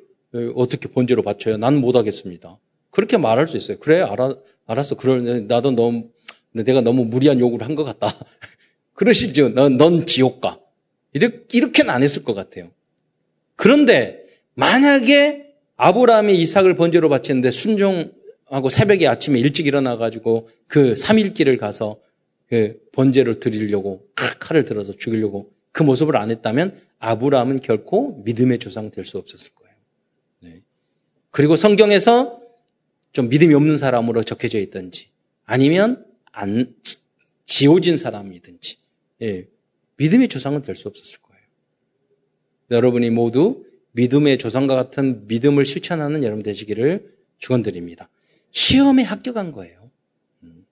어떻게 번제로 바쳐요? 난 못하겠습니다. 그렇게 말할 수 있어요. 그래, 알아, 알았어. 그럴, 나도 너무, 내가 너무 무리한 요구를 한 것 같다. 그러시죠. 넌, 넌 지옥 가. 이렇게, 이렇게는 안 했을 것 같아요. 그런데 만약에 아브라함이 이삭을 번제로 바치는데 순종하고 새벽에 아침에 일찍 일어나가지고 그 3일길을 가서 그 번제를 드리려고 칼을 들어서 죽이려고 그 모습을 안 했다면 아브라함은 결코 믿음의 조상 될 수 없었을 거예요. 네. 그리고 성경에서 좀 믿음이 없는 사람으로 적혀져 있든지 아니면 안 지워진 사람이든지 예, 믿음의 조상은 될 수 없었을 거예요. 여러분이 모두 믿음의 조상과 같은 믿음을 실천하는 여러분 되시기를 축원드립니다. 시험에 합격한 거예요. 음.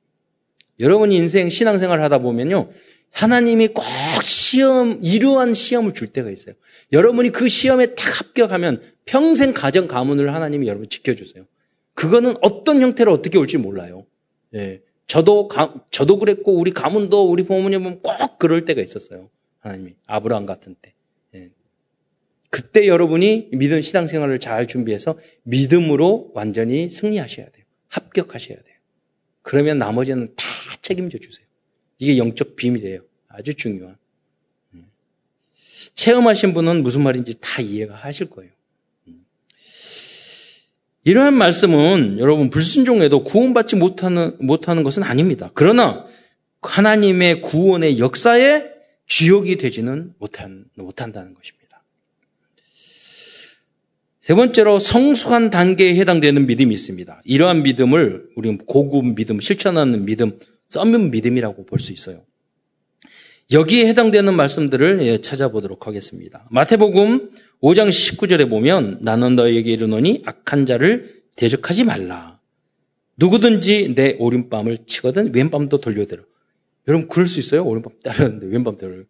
여러분이 인생 신앙생활 하다 보면요. 하나님이 꼭 시험, 이러한 시험을 줄 때가 있어요. 여러분이 그 시험에 딱 합격하면 평생 가정 가문을 하나님이 여러분 지켜주세요. 그거는 어떤 형태로 어떻게 올지 몰라요. 예. 저도, 가, 저도 그랬고, 우리 가문도 우리 부모님은 꼭 그럴 때가 있었어요. 하나님이. 아브라함 같은 때. 그때 여러분이 믿음 신앙생활을 잘 준비해서 믿음으로 완전히 승리하셔야 돼요. 합격하셔야 돼요. 그러면 나머지는 다 책임져 주세요. 이게 영적 비밀이에요. 아주 중요한. 음. 체험하신 분은 무슨 말인지 다 이해가 하실 거예요. 음. 이러한 말씀은 여러분 불순종에도 구원받지 못하는 못하는 것은 아닙니다. 그러나 하나님의 구원의 역사에 주역이 되지는 못한, 못한다는 것입니다. 세 번째로 성숙한 단계에 해당되는 믿음이 있습니다. 이러한 믿음을 우리는 고급 믿음, 실천하는 믿음, 썸은 믿음이라고 볼 수 있어요. 여기에 해당되는 말씀들을 예, 찾아보도록 하겠습니다. 마태복음 5장 19절에 보면 나는 너에게 이르노니 악한 자를 대적하지 말라. 누구든지 내 오른밤을 치거든 왼밤도 돌려대라. 여러분 그럴 수 있어요? 오른밤 따르는데 왼밤 때려.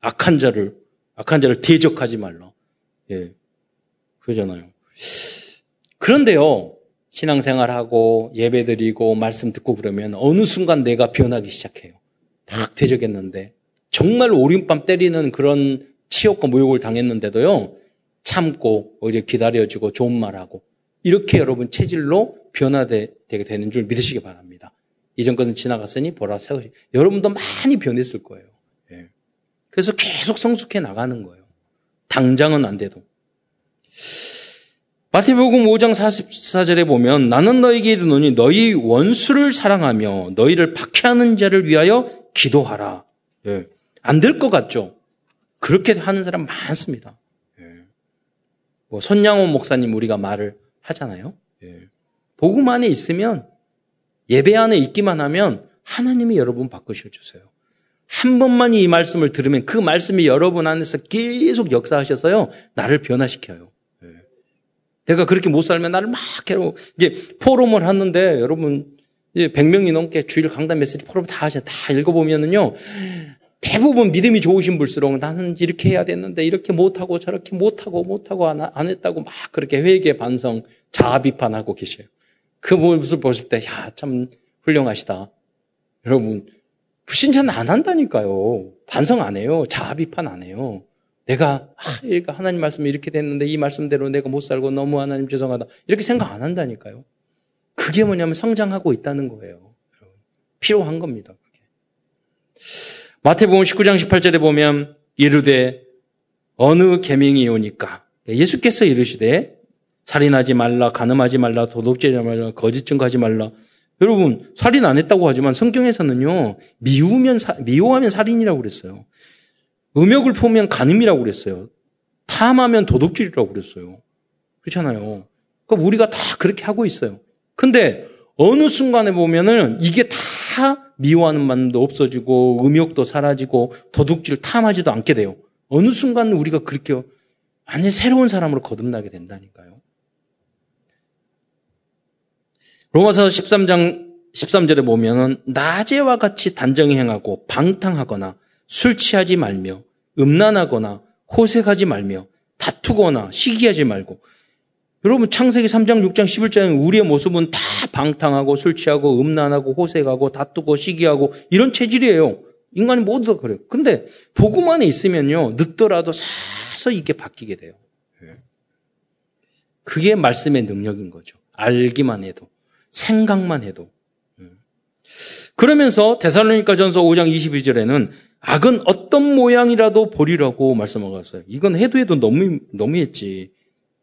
악한 자를 악한 자를 대적하지 말라. 예. 그러잖아요. 그런데요. 신앙생활하고 예배드리고 말씀 듣고 그러면 어느 순간 내가 변하기 시작해요. 막 대적했는데 정말 오른밤 때리는 그런 치욕과 모욕을 당했는데도요. 참고 오히려 기다려주고 좋은 말하고 이렇게 여러분 체질로 변화되게 되는 줄 믿으시기 바랍니다. 이전 것은 지나갔으니 보라 새것이 여러분도 많이 변했을 거예요. 예. 그래서 계속 성숙해 나가는 거예요. 당장은 안 돼도. 마태복음 5장 44절에 보면 나는 너에게 이르노니 너희 원수를 사랑하며 너희를 박해하는 자를 위하여 기도하라. 예. 안될 것 같죠? 그렇게 하는 사람 많습니다. 예. 뭐 손양원 목사님 우리가 말을 하잖아요. 예. 복음 안에 있으면 예배 안에 있기만 하면 하나님이 여러분 바꾸셔 주세요. 한 번만 이 말씀을 들으면 그 말씀이 여러분 안에서 계속 역사하셔서요 나를 변화시켜요. 예. 내가 그렇게 못 살면 나를 막 해로 이제 포럼을 하는데 여러분 이제 100명이 넘게 주일 강단 메시지 포럼 다 하셔 다 읽어보면은요 대부분 믿음이 좋으신 분일수록 나는 이렇게 해야 됐는데 이렇게 못하고 저렇게 못하고 못하고 안, 안 했다고 막 그렇게 회개 반성 자아 비판하고 계셔요. 그 모습을 보실 때, 야, 참 훌륭하시다. 여러분, 불신자는 안 한다니까요. 반성 안 해요. 자아 비판 안 해요. 내가, 아, 하나님 말씀이 이렇게 됐는데 이 말씀대로 내가 못 살고 너무 하나님 죄송하다. 이렇게 생각 안 한다니까요. 그게 뭐냐면 성장하고 있다는 거예요. 필요한 겁니다. 마태복음 19장 18절에 보면 이르되 어느 계명이 오니까 예수께서 이르시되 살인하지 말라, 간음하지 말라, 도둑질하지 말라, 거짓 증거하지 말라. 여러분 살인 안 했다고 하지만 성경에서는요 미우면 사, 미워하면 살인이라고 그랬어요. 음욕을 품으면 간음이라고 그랬어요. 탐하면 도둑질이라고 그랬어요. 그렇잖아요. 그러니까 우리가 다 그렇게 하고 있어요. 근데 어느 순간에 보면은 이게 다 미워하는 마음도 없어지고 음욕도 사라지고 도둑질 탐하지도 않게 돼요. 어느 순간 우리가 그렇게 완전 새로운 사람으로 거듭나게 된다니까요. 로마서 13장 13절에 보면은 낮에와 같이 단정히 행하고 방탕하거나 술 취하지 말며 음란하거나 호색하지 말며 다투거나 시기하지 말고 여러분 창세기 3장, 6장, 11장에 우리의 모습은 다 방탕하고 술 취하고 음란하고 호색하고 다투고 시기하고 이런 체질이에요. 인간이 모두 다 그래요. 근데 복음 안에 있으면요. 늦더라도 사서 이게 바뀌게 돼요. 예. 그게 말씀의 능력인 거죠. 알기만 해도 생각만 해도. 예. 그러면서 데살로니가 전서 5장 22절에는 악은 어떤 모양이라도 버리라고 말씀하셨어요. 이건 해도 해도 너무 너무했지.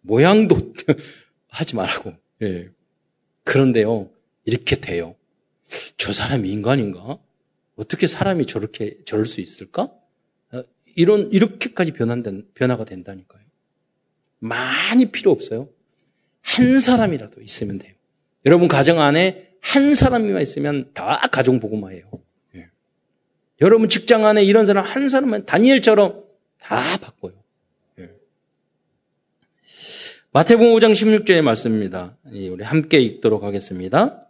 모양도 하지 말라고. 예. 그런데요, 이렇게 돼요. 저 사람이 인간인가? 어떻게 사람이 저렇게 저럴 수 있을까? 어, 이런 이렇게까지 변한된 변화가 된다니까요. 많이 필요 없어요. 한 사람이라도 있으면 돼요. 여러분 가정 안에 한 사람이만 있으면 다 가정 복음화예요. 예. 여러분 직장 안에 이런 사람 한 사람만 다니엘처럼 다 바꿔요. 마태복음 5장 16절의 말씀입니다. 우리 함께 읽도록 하겠습니다.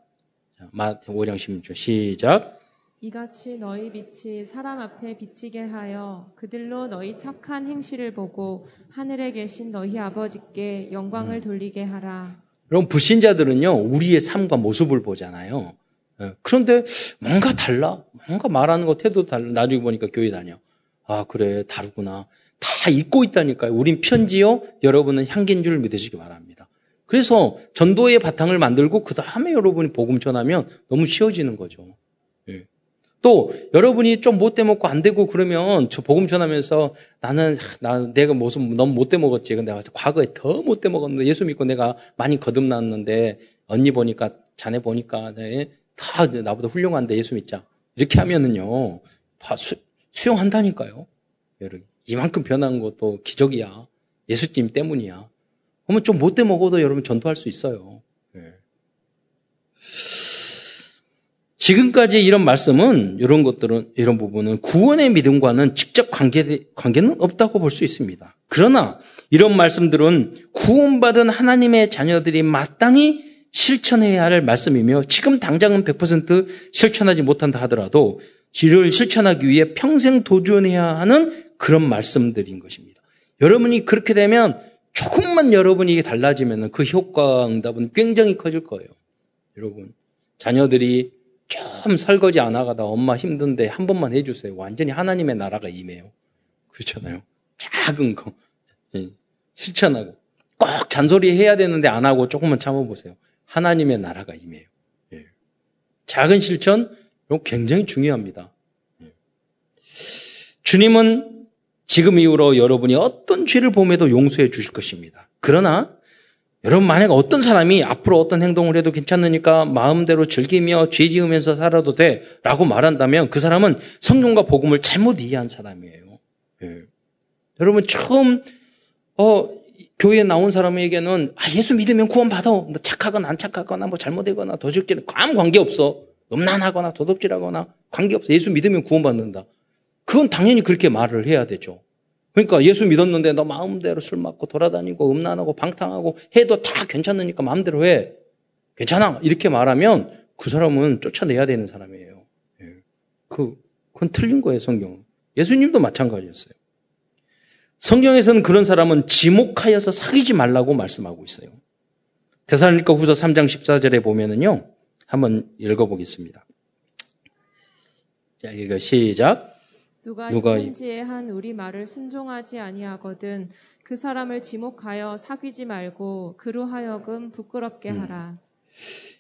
마태복음 5장 16절 시작. 이같이 너희 빛이 사람 앞에 비치게 하여 그들로 너희 착한 행실을 보고 하늘에 계신 너희 아버지께 영광을 음. 돌리게 하라. 여러분 불신자들은요 우리의 삶과 모습을 보잖아요. 예, 그런데 뭔가 달라, 뭔가 말하는 거 태도 달라. 나중에 보니까 교회 다녀. 아 그래 다르구나. 다 잊고 있다니까요. 우린 편지요, 여러분은 향기인 줄 믿으시기 바랍니다. 그래서 전도의 바탕을 만들고 그 다음에 여러분이 복음 전하면 너무 쉬워지는 거죠. 예. 또 여러분이 좀 못돼 먹고 안 되고 그러면 저 복음 전하면서 나는 나 내가 무슨 너무 못돼 먹었지. 근데 과거에 더 못돼 먹었는데 예수 믿고 내가 많이 거듭났는데 언니 보니까 자네 보니까 네, 다 나보다 훌륭한데 예수 믿자. 이렇게 하면은요. 수, 수용한다니까요. 여러분 이만큼 변한 것도 기적이야. 예수님 때문이야. 그러면 좀 못돼 먹어도 여러분 전도할 수 있어요. 네. 지금까지 이런 말씀은 이런 것들은 이런 부분은 구원의 믿음과는 직접 관계 관계는 없다고 볼 수 있습니다. 그러나 이런 말씀들은 구원받은 하나님의 자녀들이 마땅히 실천해야 할 말씀이며 지금 당장은 100% 실천하지 못한다 하더라도 이를 실천하기 위해 평생 도전해야 하는 그런 말씀들인 것입니다. 여러분이 그렇게 되면 조금만 여러분이 달라지면 그 효과 응답은 굉장히 커질 거예요. 여러분 자녀들이 좀 설거지 안 하가다 엄마 힘든데 한 번만 해주세요. 완전히 하나님의 나라가 임해요. 그렇잖아요. 작은 거. 예. 실천하고. 꼭 잔소리 해야 되는데 안 하고 조금만 참아보세요. 하나님의 나라가 임해요. 예. 작은 실천, 이거 굉장히 중요합니다. 예. 주님은 지금 이후로 여러분이 어떤 죄를 범해도 용서해 주실 것입니다. 그러나 여러분 만약 어떤 사람이 앞으로 어떤 행동을 해도 괜찮으니까 마음대로 즐기며 죄 지으면서 살아도 돼 라고 말한다면 그 사람은 성경과 복음을 잘못 이해한 사람이에요. 예. 여러분 처음 어 교회에 나온 사람에게는 아, 예수 믿으면 구원 받아. 뭐 착하거나 안 착하거나 뭐 잘못되거나 도둑질 아무 관계 없어. 음란하거나 도둑질하거나 관계 없어. 예수 믿으면 구원 받는다. 그건 당연히 그렇게 말을 해야 되죠. 그러니까 예수 믿었는데 너 마음대로 술 먹고 돌아다니고 음란하고 방탕하고 해도 다 괜찮으니까 마음대로 해. 괜찮아. 이렇게 말하면 그 사람은 쫓아내야 되는 사람이에요. 예. 그, 그건 틀린 거예요, 성경은. 예수님도 마찬가지였어요. 성경에서는 그런 사람은 지목하여서 사귀지 말라고 말씀하고 있어요. 대사니까 후서 3장 14절에 보면은요. 한번 읽어보겠습니다. 자, 이거 시작. 누가, 누가 현지에 한 우리 말을 순종하지 아니하거든 그 사람을 지목하여 사귀지 말고 그로 하여금 부끄럽게 음. 하라.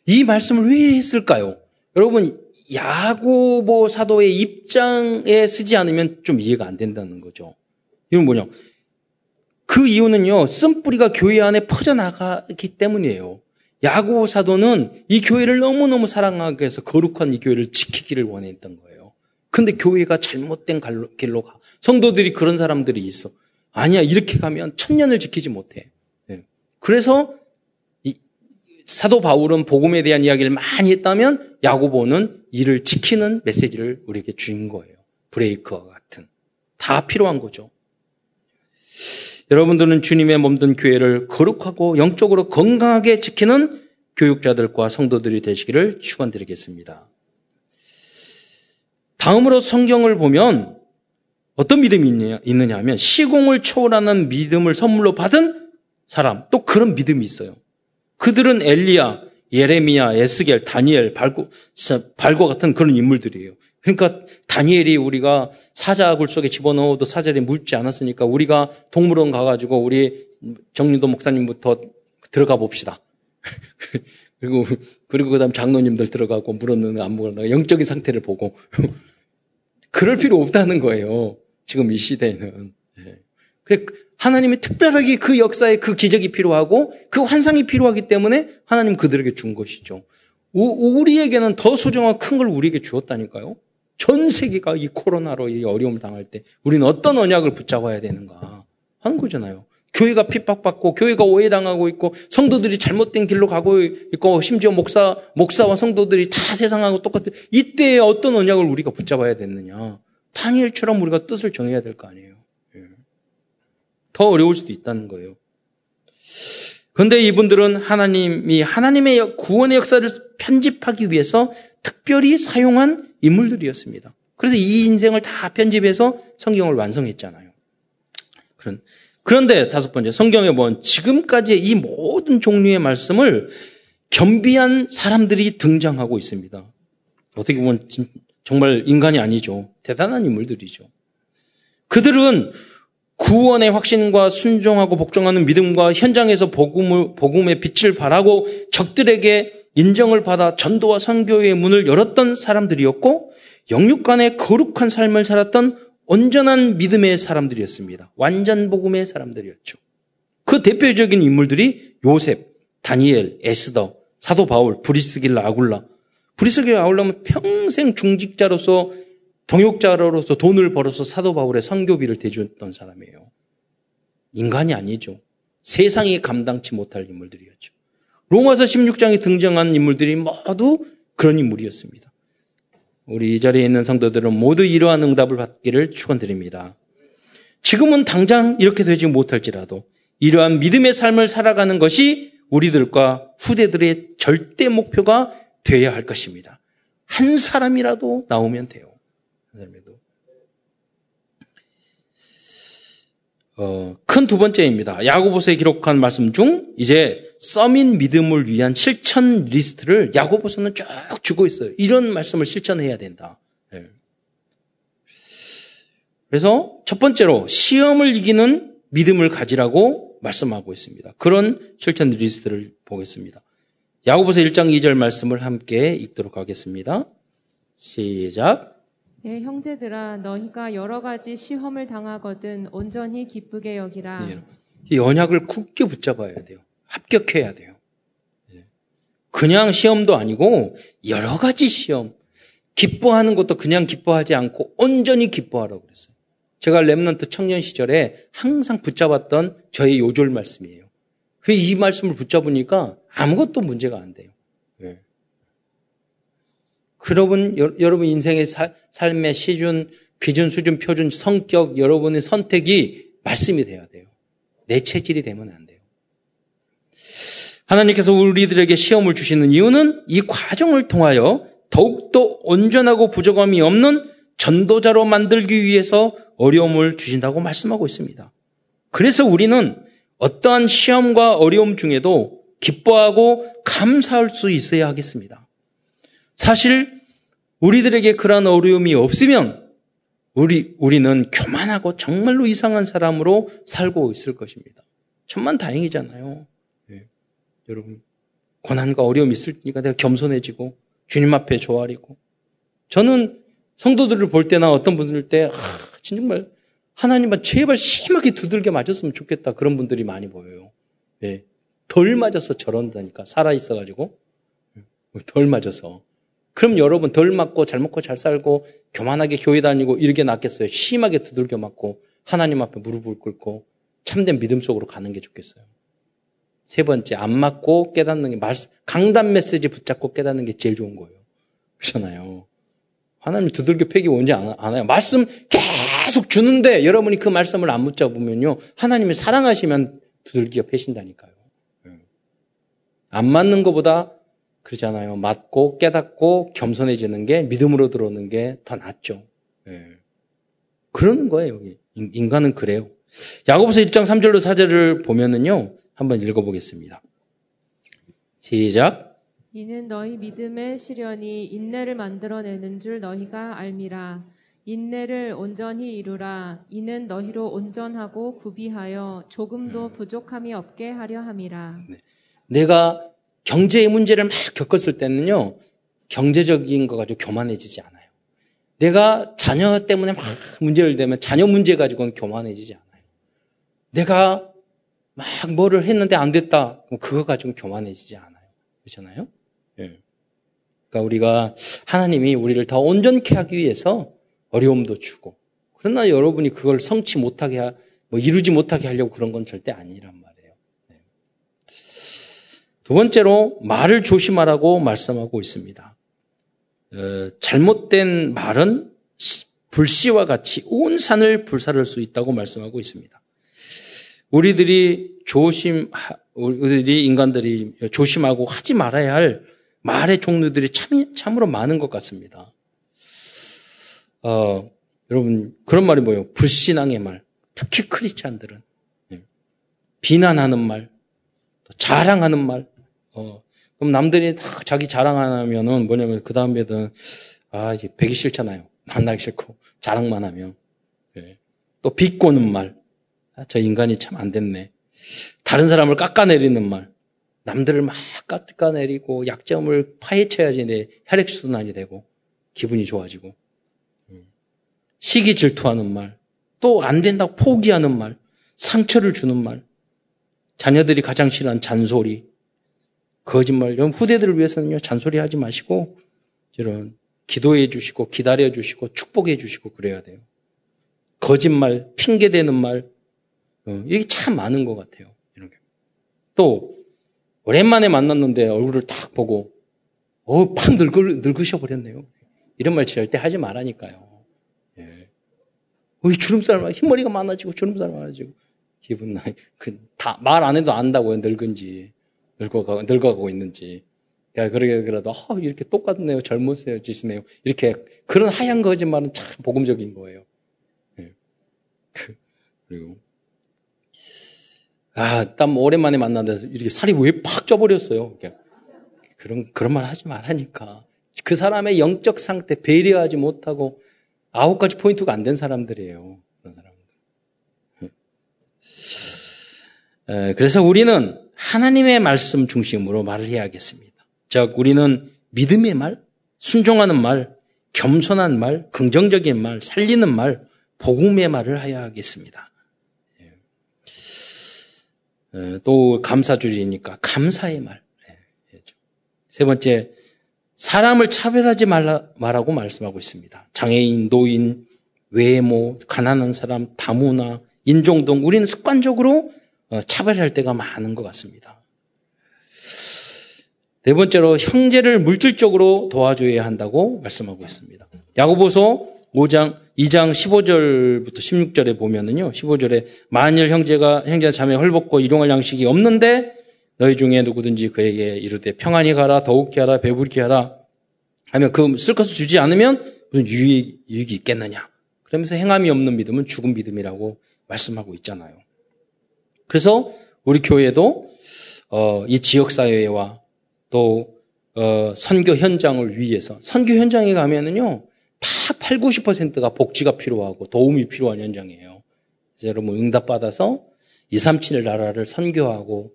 이 말씀을 왜 했을까요? 여러분 야고보 사도의 입장에 쓰지 않으면 좀 이해가 안 된다는 거죠. 이건 뭐냐? 그 이유는요, 쓴뿌리가 교회 안에 퍼져나가기 때문이에요. 야고보 사도는 이 교회를 너무너무 사랑하기 위해서 거룩한 이 교회를 지키기를 원했던 거예요. 근데 교회가 잘못된 길로 가. 성도들이 그런 사람들이 있어. 아니야, 이렇게 가면 천년을 지키지 못해. 네. 그래서 사도 바울은 복음에 대한 이야기를 많이 했다면 야고보는 이를 지키는 메시지를 우리에게 주인 거예요. 브레이크와 같은. 다 필요한 거죠. 여러분들은 주님의 몸든 교회를 거룩하고 영적으로 건강하게 지키는 교육자들과 성도들이 되시기를 축원드리겠습니다. 다음으로 성경을 보면 어떤 믿음이 있느냐 하면 시공을 초월하는 믿음을 선물로 받은 사람 또 그런 믿음이 있어요. 그들은 엘리야, 예레미야, 에스겔, 다니엘, 발고, 발고 같은 그런 인물들이에요. 그러니까 다니엘이 우리가 사자 굴 속에 집어넣어도 사자리 묻지 않았으니까 우리가 동물원 가가지고 우리 정리도 목사님부터 들어가 봅시다. 그리고 그리고 그다음 장로님들 들어가고 물었는데 안 물었는가 영적인 상태를 보고 그럴 필요 없다는 거예요. 지금 이 시대에는. 예. 그래 하나님이 특별하게 그 역사에 그 기적이 필요하고 그 환상이 필요하기 때문에 하나님 그들에게 준 것이죠. 우, 우리에게는 더 소중한 큰걸 우리에게 주었다니까요. 전 세계가 이 코로나로 이 어려움을 당할 때 우리는 어떤 언약을 붙잡아야 되는가 하는 거잖아요. 교회가 핍박받고 교회가 오해당하고 있고 성도들이 잘못된 길로 가고 있고 심지어 목사 목사와 성도들이 다 세상하고 똑같은 이때에 어떤 언약을 우리가 붙잡아야 됐느냐? 당일처럼 우리가 뜻을 정해야 될 거 아니에요. 예. 더 어려울 수도 있다는 거예요. 그런데 이분들은 하나님이 하나님의 구원의 역사를 편집하기 위해서 특별히 사용한 인물들이었습니다. 그래서 이 인생을 다 편집해서 성경을 완성했잖아요. 그런 그런데 다섯 번째, 성경에 보면 지금까지의 이 모든 종류의 말씀을 겸비한 사람들이 등장하고 있습니다. 어떻게 보면 정말 인간이 아니죠. 대단한 인물들이죠. 그들은 구원의 확신과 순종하고 복종하는 믿음과 현장에서 복음을, 복음의 빛을 발하고 적들에게 인정을 받아 전도와 선교의 문을 열었던 사람들이었고 영육 간의 거룩한 삶을 살았던 온전한 믿음의 사람들이었습니다. 완전 복음의 사람들이었죠. 그 대표적인 인물들이 요셉, 다니엘, 에스더, 사도 바울, 브리스길라, 아굴라. 브리스길라, 아굴라는 평생 중직자로서 동역자로서 돈을 벌어서 사도 바울의 선교비를 대주었던 사람이에요. 인간이 아니죠. 세상이 감당치 못할 인물들이었죠. 로마서 16장에 등장한 인물들이 모두 그런 인물이었습니다. 우리 이 자리에 있는 성도들은 모두 이러한 응답을 받기를 축원드립니다. 지금은 당장 이렇게 되지 못할지라도 이러한 믿음의 삶을 살아가는 것이 우리들과 후대들의 절대 목표가 되어야 할 것입니다. 한 사람이라도 나오면 돼요. 어, 큰 두 번째입니다. 야고보서에 기록한 말씀 중 이제 써민 믿음을 위한 실천 리스트를 야고보서는 쭉 주고 있어요. 이런 말씀을 실천해야 된다. 네. 그래서 첫 번째로 시험을 이기는 믿음을 가지라고 말씀하고 있습니다. 그런 실천 리스트를 보겠습니다. 야고보서 1장 2절 말씀을 함께 읽도록 하겠습니다. 시작. 내 형제들아 너희가 여러 가지 시험을 당하거든 온전히 기쁘게 여기라. 네, 이 언약을 굳게 붙잡아야 돼요. 합격해야 돼요. 네. 그냥 시험도 아니고 여러 가지 시험. 기뻐하는 것도 그냥 기뻐하지 않고 온전히 기뻐하라고 그랬어요. 제가 랩런트 청년 시절에 항상 붙잡았던 저의 요절 말씀이에요. 이 말씀을 붙잡으니까 아무것도 문제가 안 돼요. 여러분, 여러분 인생의 사, 삶의 시준, 기준, 수준, 표준, 성격, 여러분의 선택이 말씀이 돼야 돼요. 내 체질이 되면 안 돼요. 하나님께서 우리들에게 시험을 주시는 이유는 이 과정을 통하여 더욱더 온전하고 부족함이 없는 전도자로 만들기 위해서 어려움을 주신다고 말씀하고 있습니다. 그래서 우리는 어떠한 시험과 어려움 중에도 기뻐하고 감사할 수 있어야 하겠습니다. 사실 우리들에게 그러한 어려움이 없으면 우리, 우리는 교만하고 정말로 이상한 사람으로 살고 있을 것입니다. 천만 다행이잖아요. 네. 여러분, 고난과 어려움이 있으니까 내가 겸손해지고 주님 앞에 조아리고 저는 성도들을 볼 때나 어떤 분들 때, 아, 정말 하나님만 제발 심하게 두들겨 맞았으면 좋겠다. 그런 분들이 많이 보여요. 네. 덜 맞아서 저런다니까. 살아있어가지고. 덜 맞아서. 그럼 여러분 덜 맞고 잘 먹고 잘 살고 교만하게 교회 다니고 이렇게 낫겠어요. 심하게 두들겨 맞고 하나님 앞에 무릎을 꿇고 참된 믿음 속으로 가는 게 좋겠어요. 세 번째, 안 맞고 깨닫는 게, 강단 메시지 붙잡고 깨닫는 게 제일 좋은 거예요. 그렇잖아요. 하나님 두들겨 패기 원지 않아요. 말씀 계속 주는데 여러분이 그 말씀을 안 붙잡으면요. 하나님이 사랑하시면 두들겨 패신다니까요. 예. 안 맞는 것보다 그러잖아요. 맞고 깨닫고 겸손해지는 게 믿음으로 들어오는 게 더 낫죠. 예. 그러는 거예요, 여기. 인간은 그래요. 야고보서 1장 3절로 4절을 보면은요. 한번 읽어 보겠습니다. 시작. 이는 너희 믿음의 시련이 인내를 만들어내는 줄 너희가 알미라. 인내를 온전히 이루라. 이는 너희로 온전하고 구비하여 조금도 음. 부족함이 없게 하려 함이라. 네. 내가 경제의 문제를 막 겪었을 때는요, 경제적인 거 가지고 교만해지지 않아요. 내가 자녀 때문에 막 문제를 대면 자녀 문제 가지고는 교만해지지 않아요. 내가 막 뭐를 했는데 안 됐다. 그거 가지고 교만해지지 않아요. 그렇잖아요? 예. 그러니까 우리가 하나님이 우리를 더 온전케 하기 위해서 어려움도 주고 그러나 여러분이 그걸 성취 못하게 뭐 이루지 못하게 하려고 그런 건 절대 아니란 말이에요. 두 번째로 말을 조심하라고 말씀하고 있습니다. 어, 잘못된 말은 불씨와 같이 온 산을 불사를 수 있다고 말씀하고 있습니다. 우리들이 조심, 우리들이 인간들이 조심하고 하지 말아야 할 말의 종류들이 참, 참으로 많은 것 같습니다. 어, 여러분, 그런 말이 뭐예요? 불신앙의 말. 특히 크리스찬들은. 예. 비난하는 말, 자랑하는 말, 어, 그럼 남들이 다 자기 자랑 안 하면은 뭐냐면 그 다음에는 아, 이게 배기 싫잖아요. 만나기 싫고 자랑만 하면. 예. 또 비꼬는 말. 아, 저 인간이 참 안 됐네. 다른 사람을 깎아내리는 말. 남들을 막 깎아내리고 약점을 파헤쳐야지 내 혈액순환이 되고 기분이 좋아지고. 시기 질투하는 말, 또 안 된다고 포기하는 말, 상처를 주는 말, 자녀들이 가장 싫어하는 잔소리, 거짓말. 여러분 후대들을 위해서는요 잔소리 하지 마시고 이런 기도해 주시고 기다려 주시고 축복해 주시고 그래야 돼요. 거짓말, 핑계 대는 말, 어, 이게 참 많은 것 같아요. 이런 게. 또 오랜만에 만났는데 얼굴을 탁 보고 어, 팍 늙으, 늙으셔 버렸네요. 이런 말 절대 하지 말라니까요. 예. 어, 주름살, 흰머리가 많아지고 주름살 많아지고 기분 나. 그 다 말 안 해도 안다고요. 늙은지 늙어가 늙어가고 있는지. 야, 그러게 그래도 어, 이렇게 똑같네요. 젊으세요, 지시네요. 이렇게 그런 하얀 거짓말은 참 복음적인 거예요. 예. 그, 그리고 아, 땀 오랜만에 만났는데 이렇게 살이 왜 팍 쪄버렸어요. 그런, 그런 말 하지 말라니까. 그 사람의 영적 상태 배려하지 못하고 아홉 가지 포인트가 안 된 사람들이에요. 그런 사람들. 그래서 우리는 하나님의 말씀 중심으로 말을 해야겠습니다. 즉, 우리는 믿음의 말, 순종하는 말, 겸손한 말, 긍정적인 말, 살리는 말, 복음의 말을 해야 하겠습니다. 또 감사주의니까 감사의 말. 세 번째, 사람을 차별하지 말라, 말라고 말씀하고 있습니다. 장애인, 노인, 외모, 가난한 사람, 다문화, 인종 등 우리는 습관적으로 어, 차별할 때가 많은 것 같습니다. 네 번째로 형제를 물질적으로 도와줘야 한다고 말씀하고 있습니다. 야고보서 5장 2장 15절부터 16절에 보면은요. 15절에 만일 형제가 형제 자매 헐벗고 일용할 양식이 없는데 너희 중에 누구든지 그에게 이르되 평안히 가라 더욱히 하라 배부르게 하라 하면 그 쓸 것을 주지 않으면 무슨 유익, 유익이 있겠느냐. 그러면서 행함이 없는 믿음은 죽은 믿음이라고 말씀하고 있잖아요. 그래서 우리 교회도 어, 이 지역 사회와 또 어, 선교 현장을 위해서 선교 현장에 가면은요 다 8, 90%가 복지가 필요하고 도움이 필요한 현장이에요. 그래서 여러분 응답 받아서 2, 3, 7 나라를 선교하고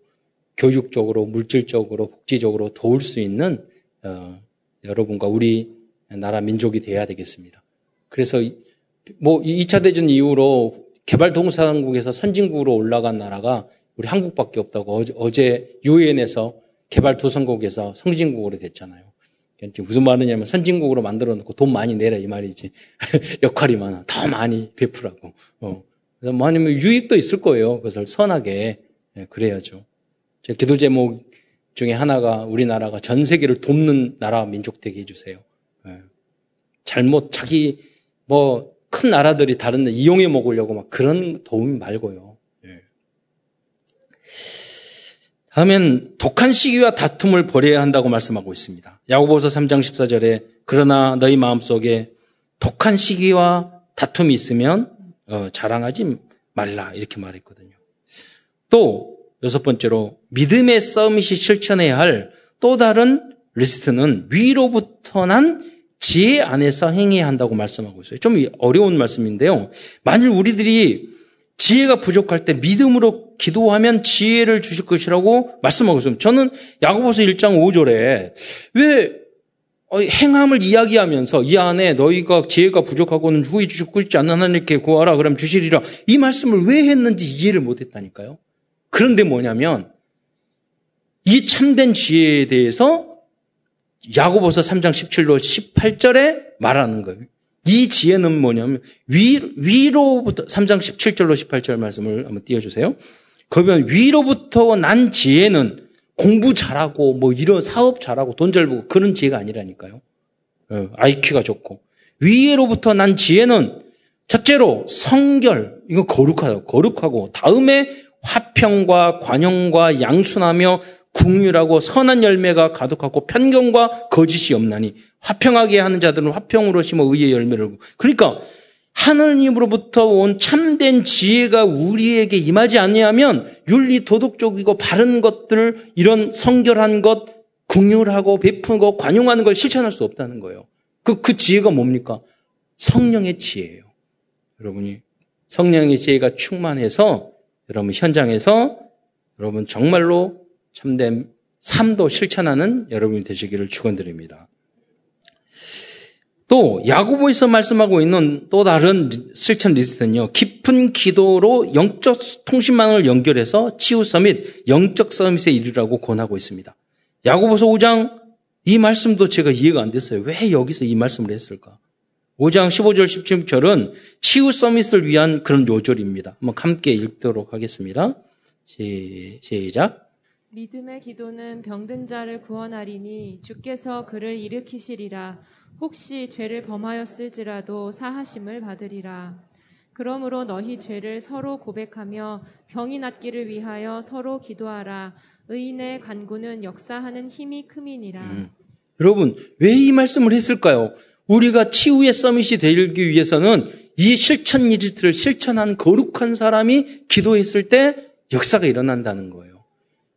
교육적으로, 물질적으로, 복지적으로 도울 수 있는 어, 여러분과 우리 나라 민족이 돼야 되겠습니다. 그래서 뭐 2차 대전 이후로 개발동산국에서 선진국으로 올라간 나라가 우리 한국밖에 없다고 어제 유엔에서 개발도상국에서 선진국으로 됐잖아요. 그러니까 무슨 말이냐면 선진국으로 만들어 놓고 돈 많이 내라 이 말이지. 역할이 많아. 더 많이 베풀라고. 어. 그래서 뭐 아니면 유익도 있을 거예요. 그것을 선하게 네, 그래야죠. 제 기도 제목 중에 하나가 우리나라가 전 세계를 돕는 나라 민족 되게 해주세요. 네. 잘못 자기 뭐 큰 나라들이 다른 데 이용해 먹으려고 막 그런 도움 말고요. 하면 독한 시기와 다툼을 벌여야 한다고 말씀하고 있습니다. 야고보서 3장 14절에 그러나 너희 마음속에 독한 시기와 다툼이 있으면 어, 자랑하지 말라 이렇게 말했거든요. 또 여섯 번째로 믿음의 summit이 실천해야 할 또 다른 리스트는 위로부터 난 지혜 안에서 행해야 한다고 말씀하고 있어요. 좀 어려운 말씀인데요. 만일 우리들이 지혜가 부족할 때 믿음으로 기도하면 지혜를 주실 것이라고 말씀하고 있습니다. 저는 야고보서 1장 5절에 왜 어, 행함을 이야기하면서 이 안에 너희가 지혜가 부족하고는 후히 주시고 있지 않는 하나님께 구하라 그럼 주시리라 이 말씀을 왜 했는지 이해를 못했다니까요. 그런데 뭐냐면 이 참된 지혜에 대해서 야고보서 3장 17로 18절에 말하는 거예요. 이 지혜는 뭐냐면 위, 위로부터 3장 17절로 18절 말씀을 한번 띄워주세요. 그러면 위로부터 난 지혜는 공부 잘하고 뭐 이런 사업 잘하고 돈 잘 벌고 그런 지혜가 아니라니까요. 어, IQ가 좋고 위로부터 난 지혜는 첫째로 성결 이거 거룩하다 거룩하고 다음에 화평과 관용과 양순하며 궁율하고 선한 열매가 가득하고 편견과 거짓이 없나니 화평하게 하는 자들은 화평으로 심어 의의 열매를 그러니까 하느님으로부터 온 참된 지혜가 우리에게 임하지 아니하면 윤리 도덕적이고 바른 것들 이런 성결한 것 궁율하고 베푸고 관용하는 걸 실천할 수 없다는 거예요. 그, 그 지혜가 뭡니까? 성령의 지혜예요. 여러분이 성령의 지혜가 충만해서 여러분 현장에서 여러분 정말로 참된 삶도 실천하는 여러분이 되시기를 축원드립니다. 또 야고보에서 말씀하고 있는 또 다른 실천 리스트는요. 깊은 기도로 영적 통신망을 연결해서 치유 서밋, 영적 서밋에 이르라고 권하고 있습니다. 야고보서 5장 이 말씀도 제가 이해가 안 됐어요. 왜 여기서 이 말씀을 했을까? 5장 15절 17절은 치유 서밋을 위한 그런 요절입니다. 한번 함께 읽도록 하겠습니다. 시작. 믿음의 기도는 병든 자를 구원하리니 주께서 그를 일으키시리라. 혹시 죄를 범하였을지라도 사하심을 받으리라. 그러므로 너희 죄를 서로 고백하며 병이 낫기를 위하여 서로 기도하라. 의인의 간구는 역사하는 힘이 크민이라. 음. 여러분, 왜 이 말씀을 했을까요? 우리가 치유의 서밋이 되기 위해서는 이 실천 리트를 실천한 거룩한 사람이 기도했을 때 역사가 일어난다는 거예요.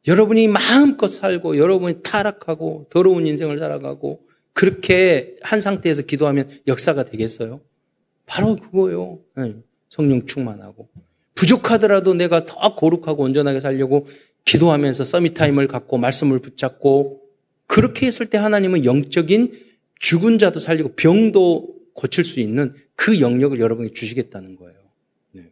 여러분이 마음껏 살고 여러분이 타락하고 더러운 인생을 살아가고 그렇게 한 상태에서 기도하면 역사가 되겠어요? 바로 그거예요. 네. 성령 충만하고. 부족하더라도 내가 더 거룩하고 온전하게 살려고 기도하면서 서밋타임을 갖고 말씀을 붙잡고 그렇게 했을 때 하나님은 영적인 죽은 자도 살리고 병도 고칠 수 있는 그 영역을 여러분이 주시겠다는 거예요. 네.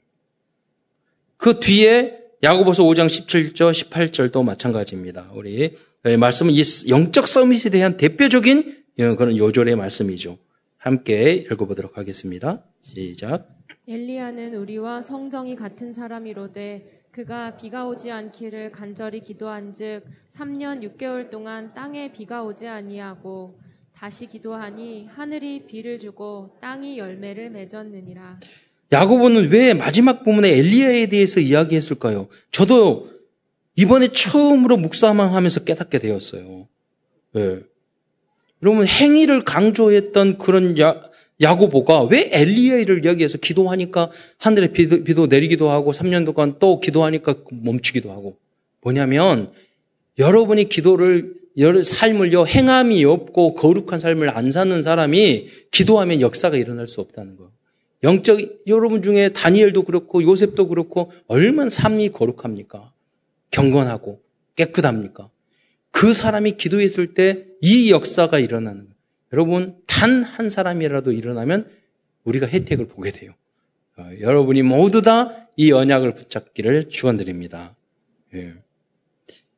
그 뒤에 야고보서 5장 17절, 18절도 마찬가지입니다. 우리 말씀은 이 영적 서밋에 대한 대표적인 예, 그런 요절의 말씀이죠. 함께 읽어보도록 하겠습니다. 시작. 엘리야는 우리와 성정이 같은 사람이로되 그가 비가 오지 않기를 간절히 기도한즉 3년 6개월 동안 땅에 비가 오지 아니하고 다시 기도하니 하늘이 비를 주고 땅이 열매를 맺었느니라. 야고보는 왜 마지막 부분에 엘리야에 대해서 이야기했을까요? 저도 이번에 처음으로 묵상하면서 깨닫게 되었어요. 네. 여러분 행위를 강조했던 그런 야, 야고보가 왜 엘리야를 이야기해서 기도하니까 하늘에 비도, 비도 내리기도 하고 3년 동안 또 기도하니까 멈추기도 하고 뭐냐면 여러분이 기도를 삶을요 행함이 없고 거룩한 삶을 안 사는 사람이 기도하면 역사가 일어날 수 없다는 거예요. 영적 여러분 중에 다니엘도 그렇고 요셉도 그렇고 얼마나 삶이 거룩합니까? 경건하고 깨끗합니까? 그 사람이 기도했을 때 이 역사가 일어나는 거예요. 여러분, 단 한 사람이라도 일어나면 우리가 혜택을 보게 돼요. 어, 여러분이 모두 다 이 언약을 붙잡기를 축원드립니다. 예.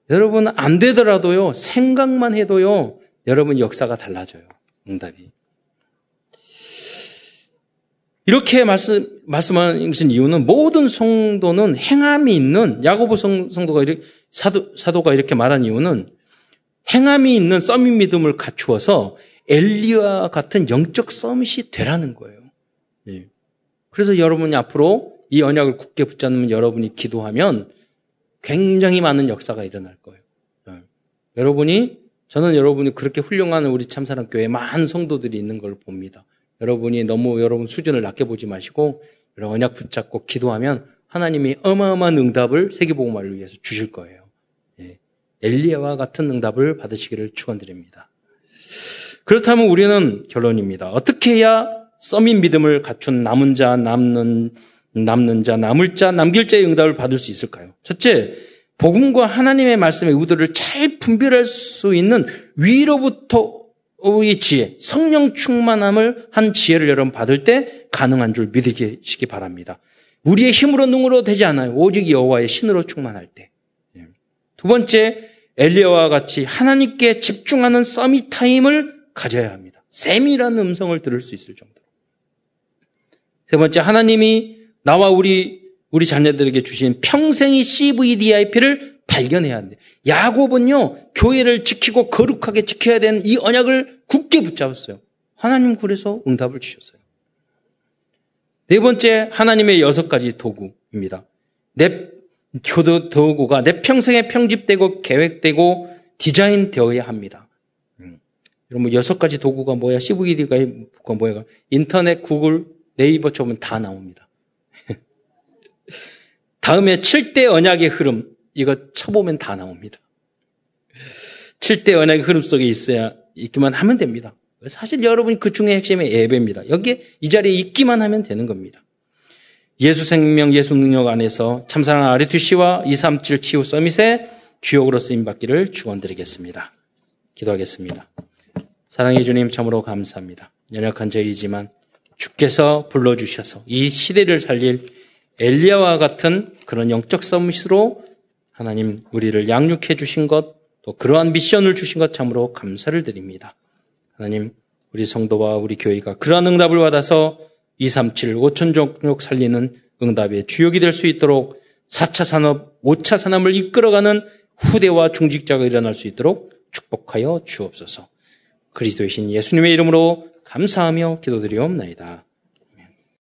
여러분 안 되더라도요 생각만 해도요 여러분 역사가 달라져요. 응답이. 이렇게 말씀 말씀하신 이유는 모든 성도는 행함이 있는 야고보 성도가 이렇게 사도 사도가 이렇게 말한 이유는 행함이 있는 서밋 믿음을 갖추어서 엘리와 같은 영적 서밋이 되라는 거예요. 예. 그래서 여러분이 앞으로 이 언약을 굳게 붙잡는 여러분이 기도하면 굉장히 많은 역사가 일어날 거예요. 예. 여러분이 저는 여러분이 그렇게 훌륭한 우리 참사랑 교회 많은 성도들이 있는 걸 봅니다. 여러분이 너무 여러분 수준을 낮게 보지 마시고 여러분 언약 붙잡고 기도하면 하나님이 어마어마한 응답을 세계복음화를 위해서 주실 거예요. 엘리야와 같은 응답을 받으시기를 축원드립니다. 그렇다면 우리는 결론입니다. 어떻게 해야 써민 믿음을 갖춘 남은 자, 남는 남는 자, 남을 자, 남길 자의 응답을 받을 수 있을까요? 첫째, 복음과 하나님의 말씀의 의도를 잘 분별할 수 있는 위로부터 의 지혜, 성령 충만함을 한 지혜를 여러분 받을 때 가능한 줄 믿으시기 바랍니다. 우리의 힘으로 능으로 되지 않아요. 오직 여호와의 신으로 충만할 때. 예. 두 번째, 엘리야와 같이 하나님께 집중하는 서밋 타임을 가져야 합니다. 셈이라는 음성을 들을 수 있을 정도로. 세 번째, 하나님이 나와 우리, 우리 자녀들에게 주신 평생의 CVDIP를 발견해야 합니다. 야곱은요, 교회를 지키고 거룩하게 지켜야 되는 이 언약을 굳게 붙잡았어요. 하나님 그래서 응답을 주셨어요. 네 번째, 하나님의 여섯 가지 도구입니다. 내 교도 도구가 내 평생에 편집되고 계획되고 디자인되어야 합니다. 음. 여러분 여섯 가지 도구가 뭐야? CVD가 뭐야? 인터넷, 구글, 네이버 쳐보면 다 나옵니다. 다음에 7대 언약의 흐름 이거 쳐보면 다 나옵니다. 7대 언약의 흐름 속에 있어야 있기만 하면 됩니다. 사실 여러분이 그 중에 핵심이 예배입니다. 여기에 이 자리에 있기만 하면 되는 겁니다. 예수 생명, 예수 능력 안에서 참사랑 아리투 씨와 237 치유 서밋의 주역으로 쓰임받기를 축원드리겠습니다. 기도하겠습니다. 사랑해 주님 참으로 감사합니다. 연약한 저희지만 주께서 불러주셔서 이 시대를 살릴 엘리야와 같은 그런 영적 서밋으로 하나님 우리를 양육해 주신 것, 또 그러한 미션을 주신 것 참으로 감사를 드립니다. 하나님, 우리 성도와 우리 교회가 그러한 응답을 받아서 237, 5천 종족 살리는 응답의 주역이 될 수 있도록 4차 산업, 5차 산업을 이끌어가는 후대와 중직자가 일어날 수 있도록 축복하여 주옵소서. 그리스도이신 예수님의 이름으로 감사하며 기도드리옵나이다.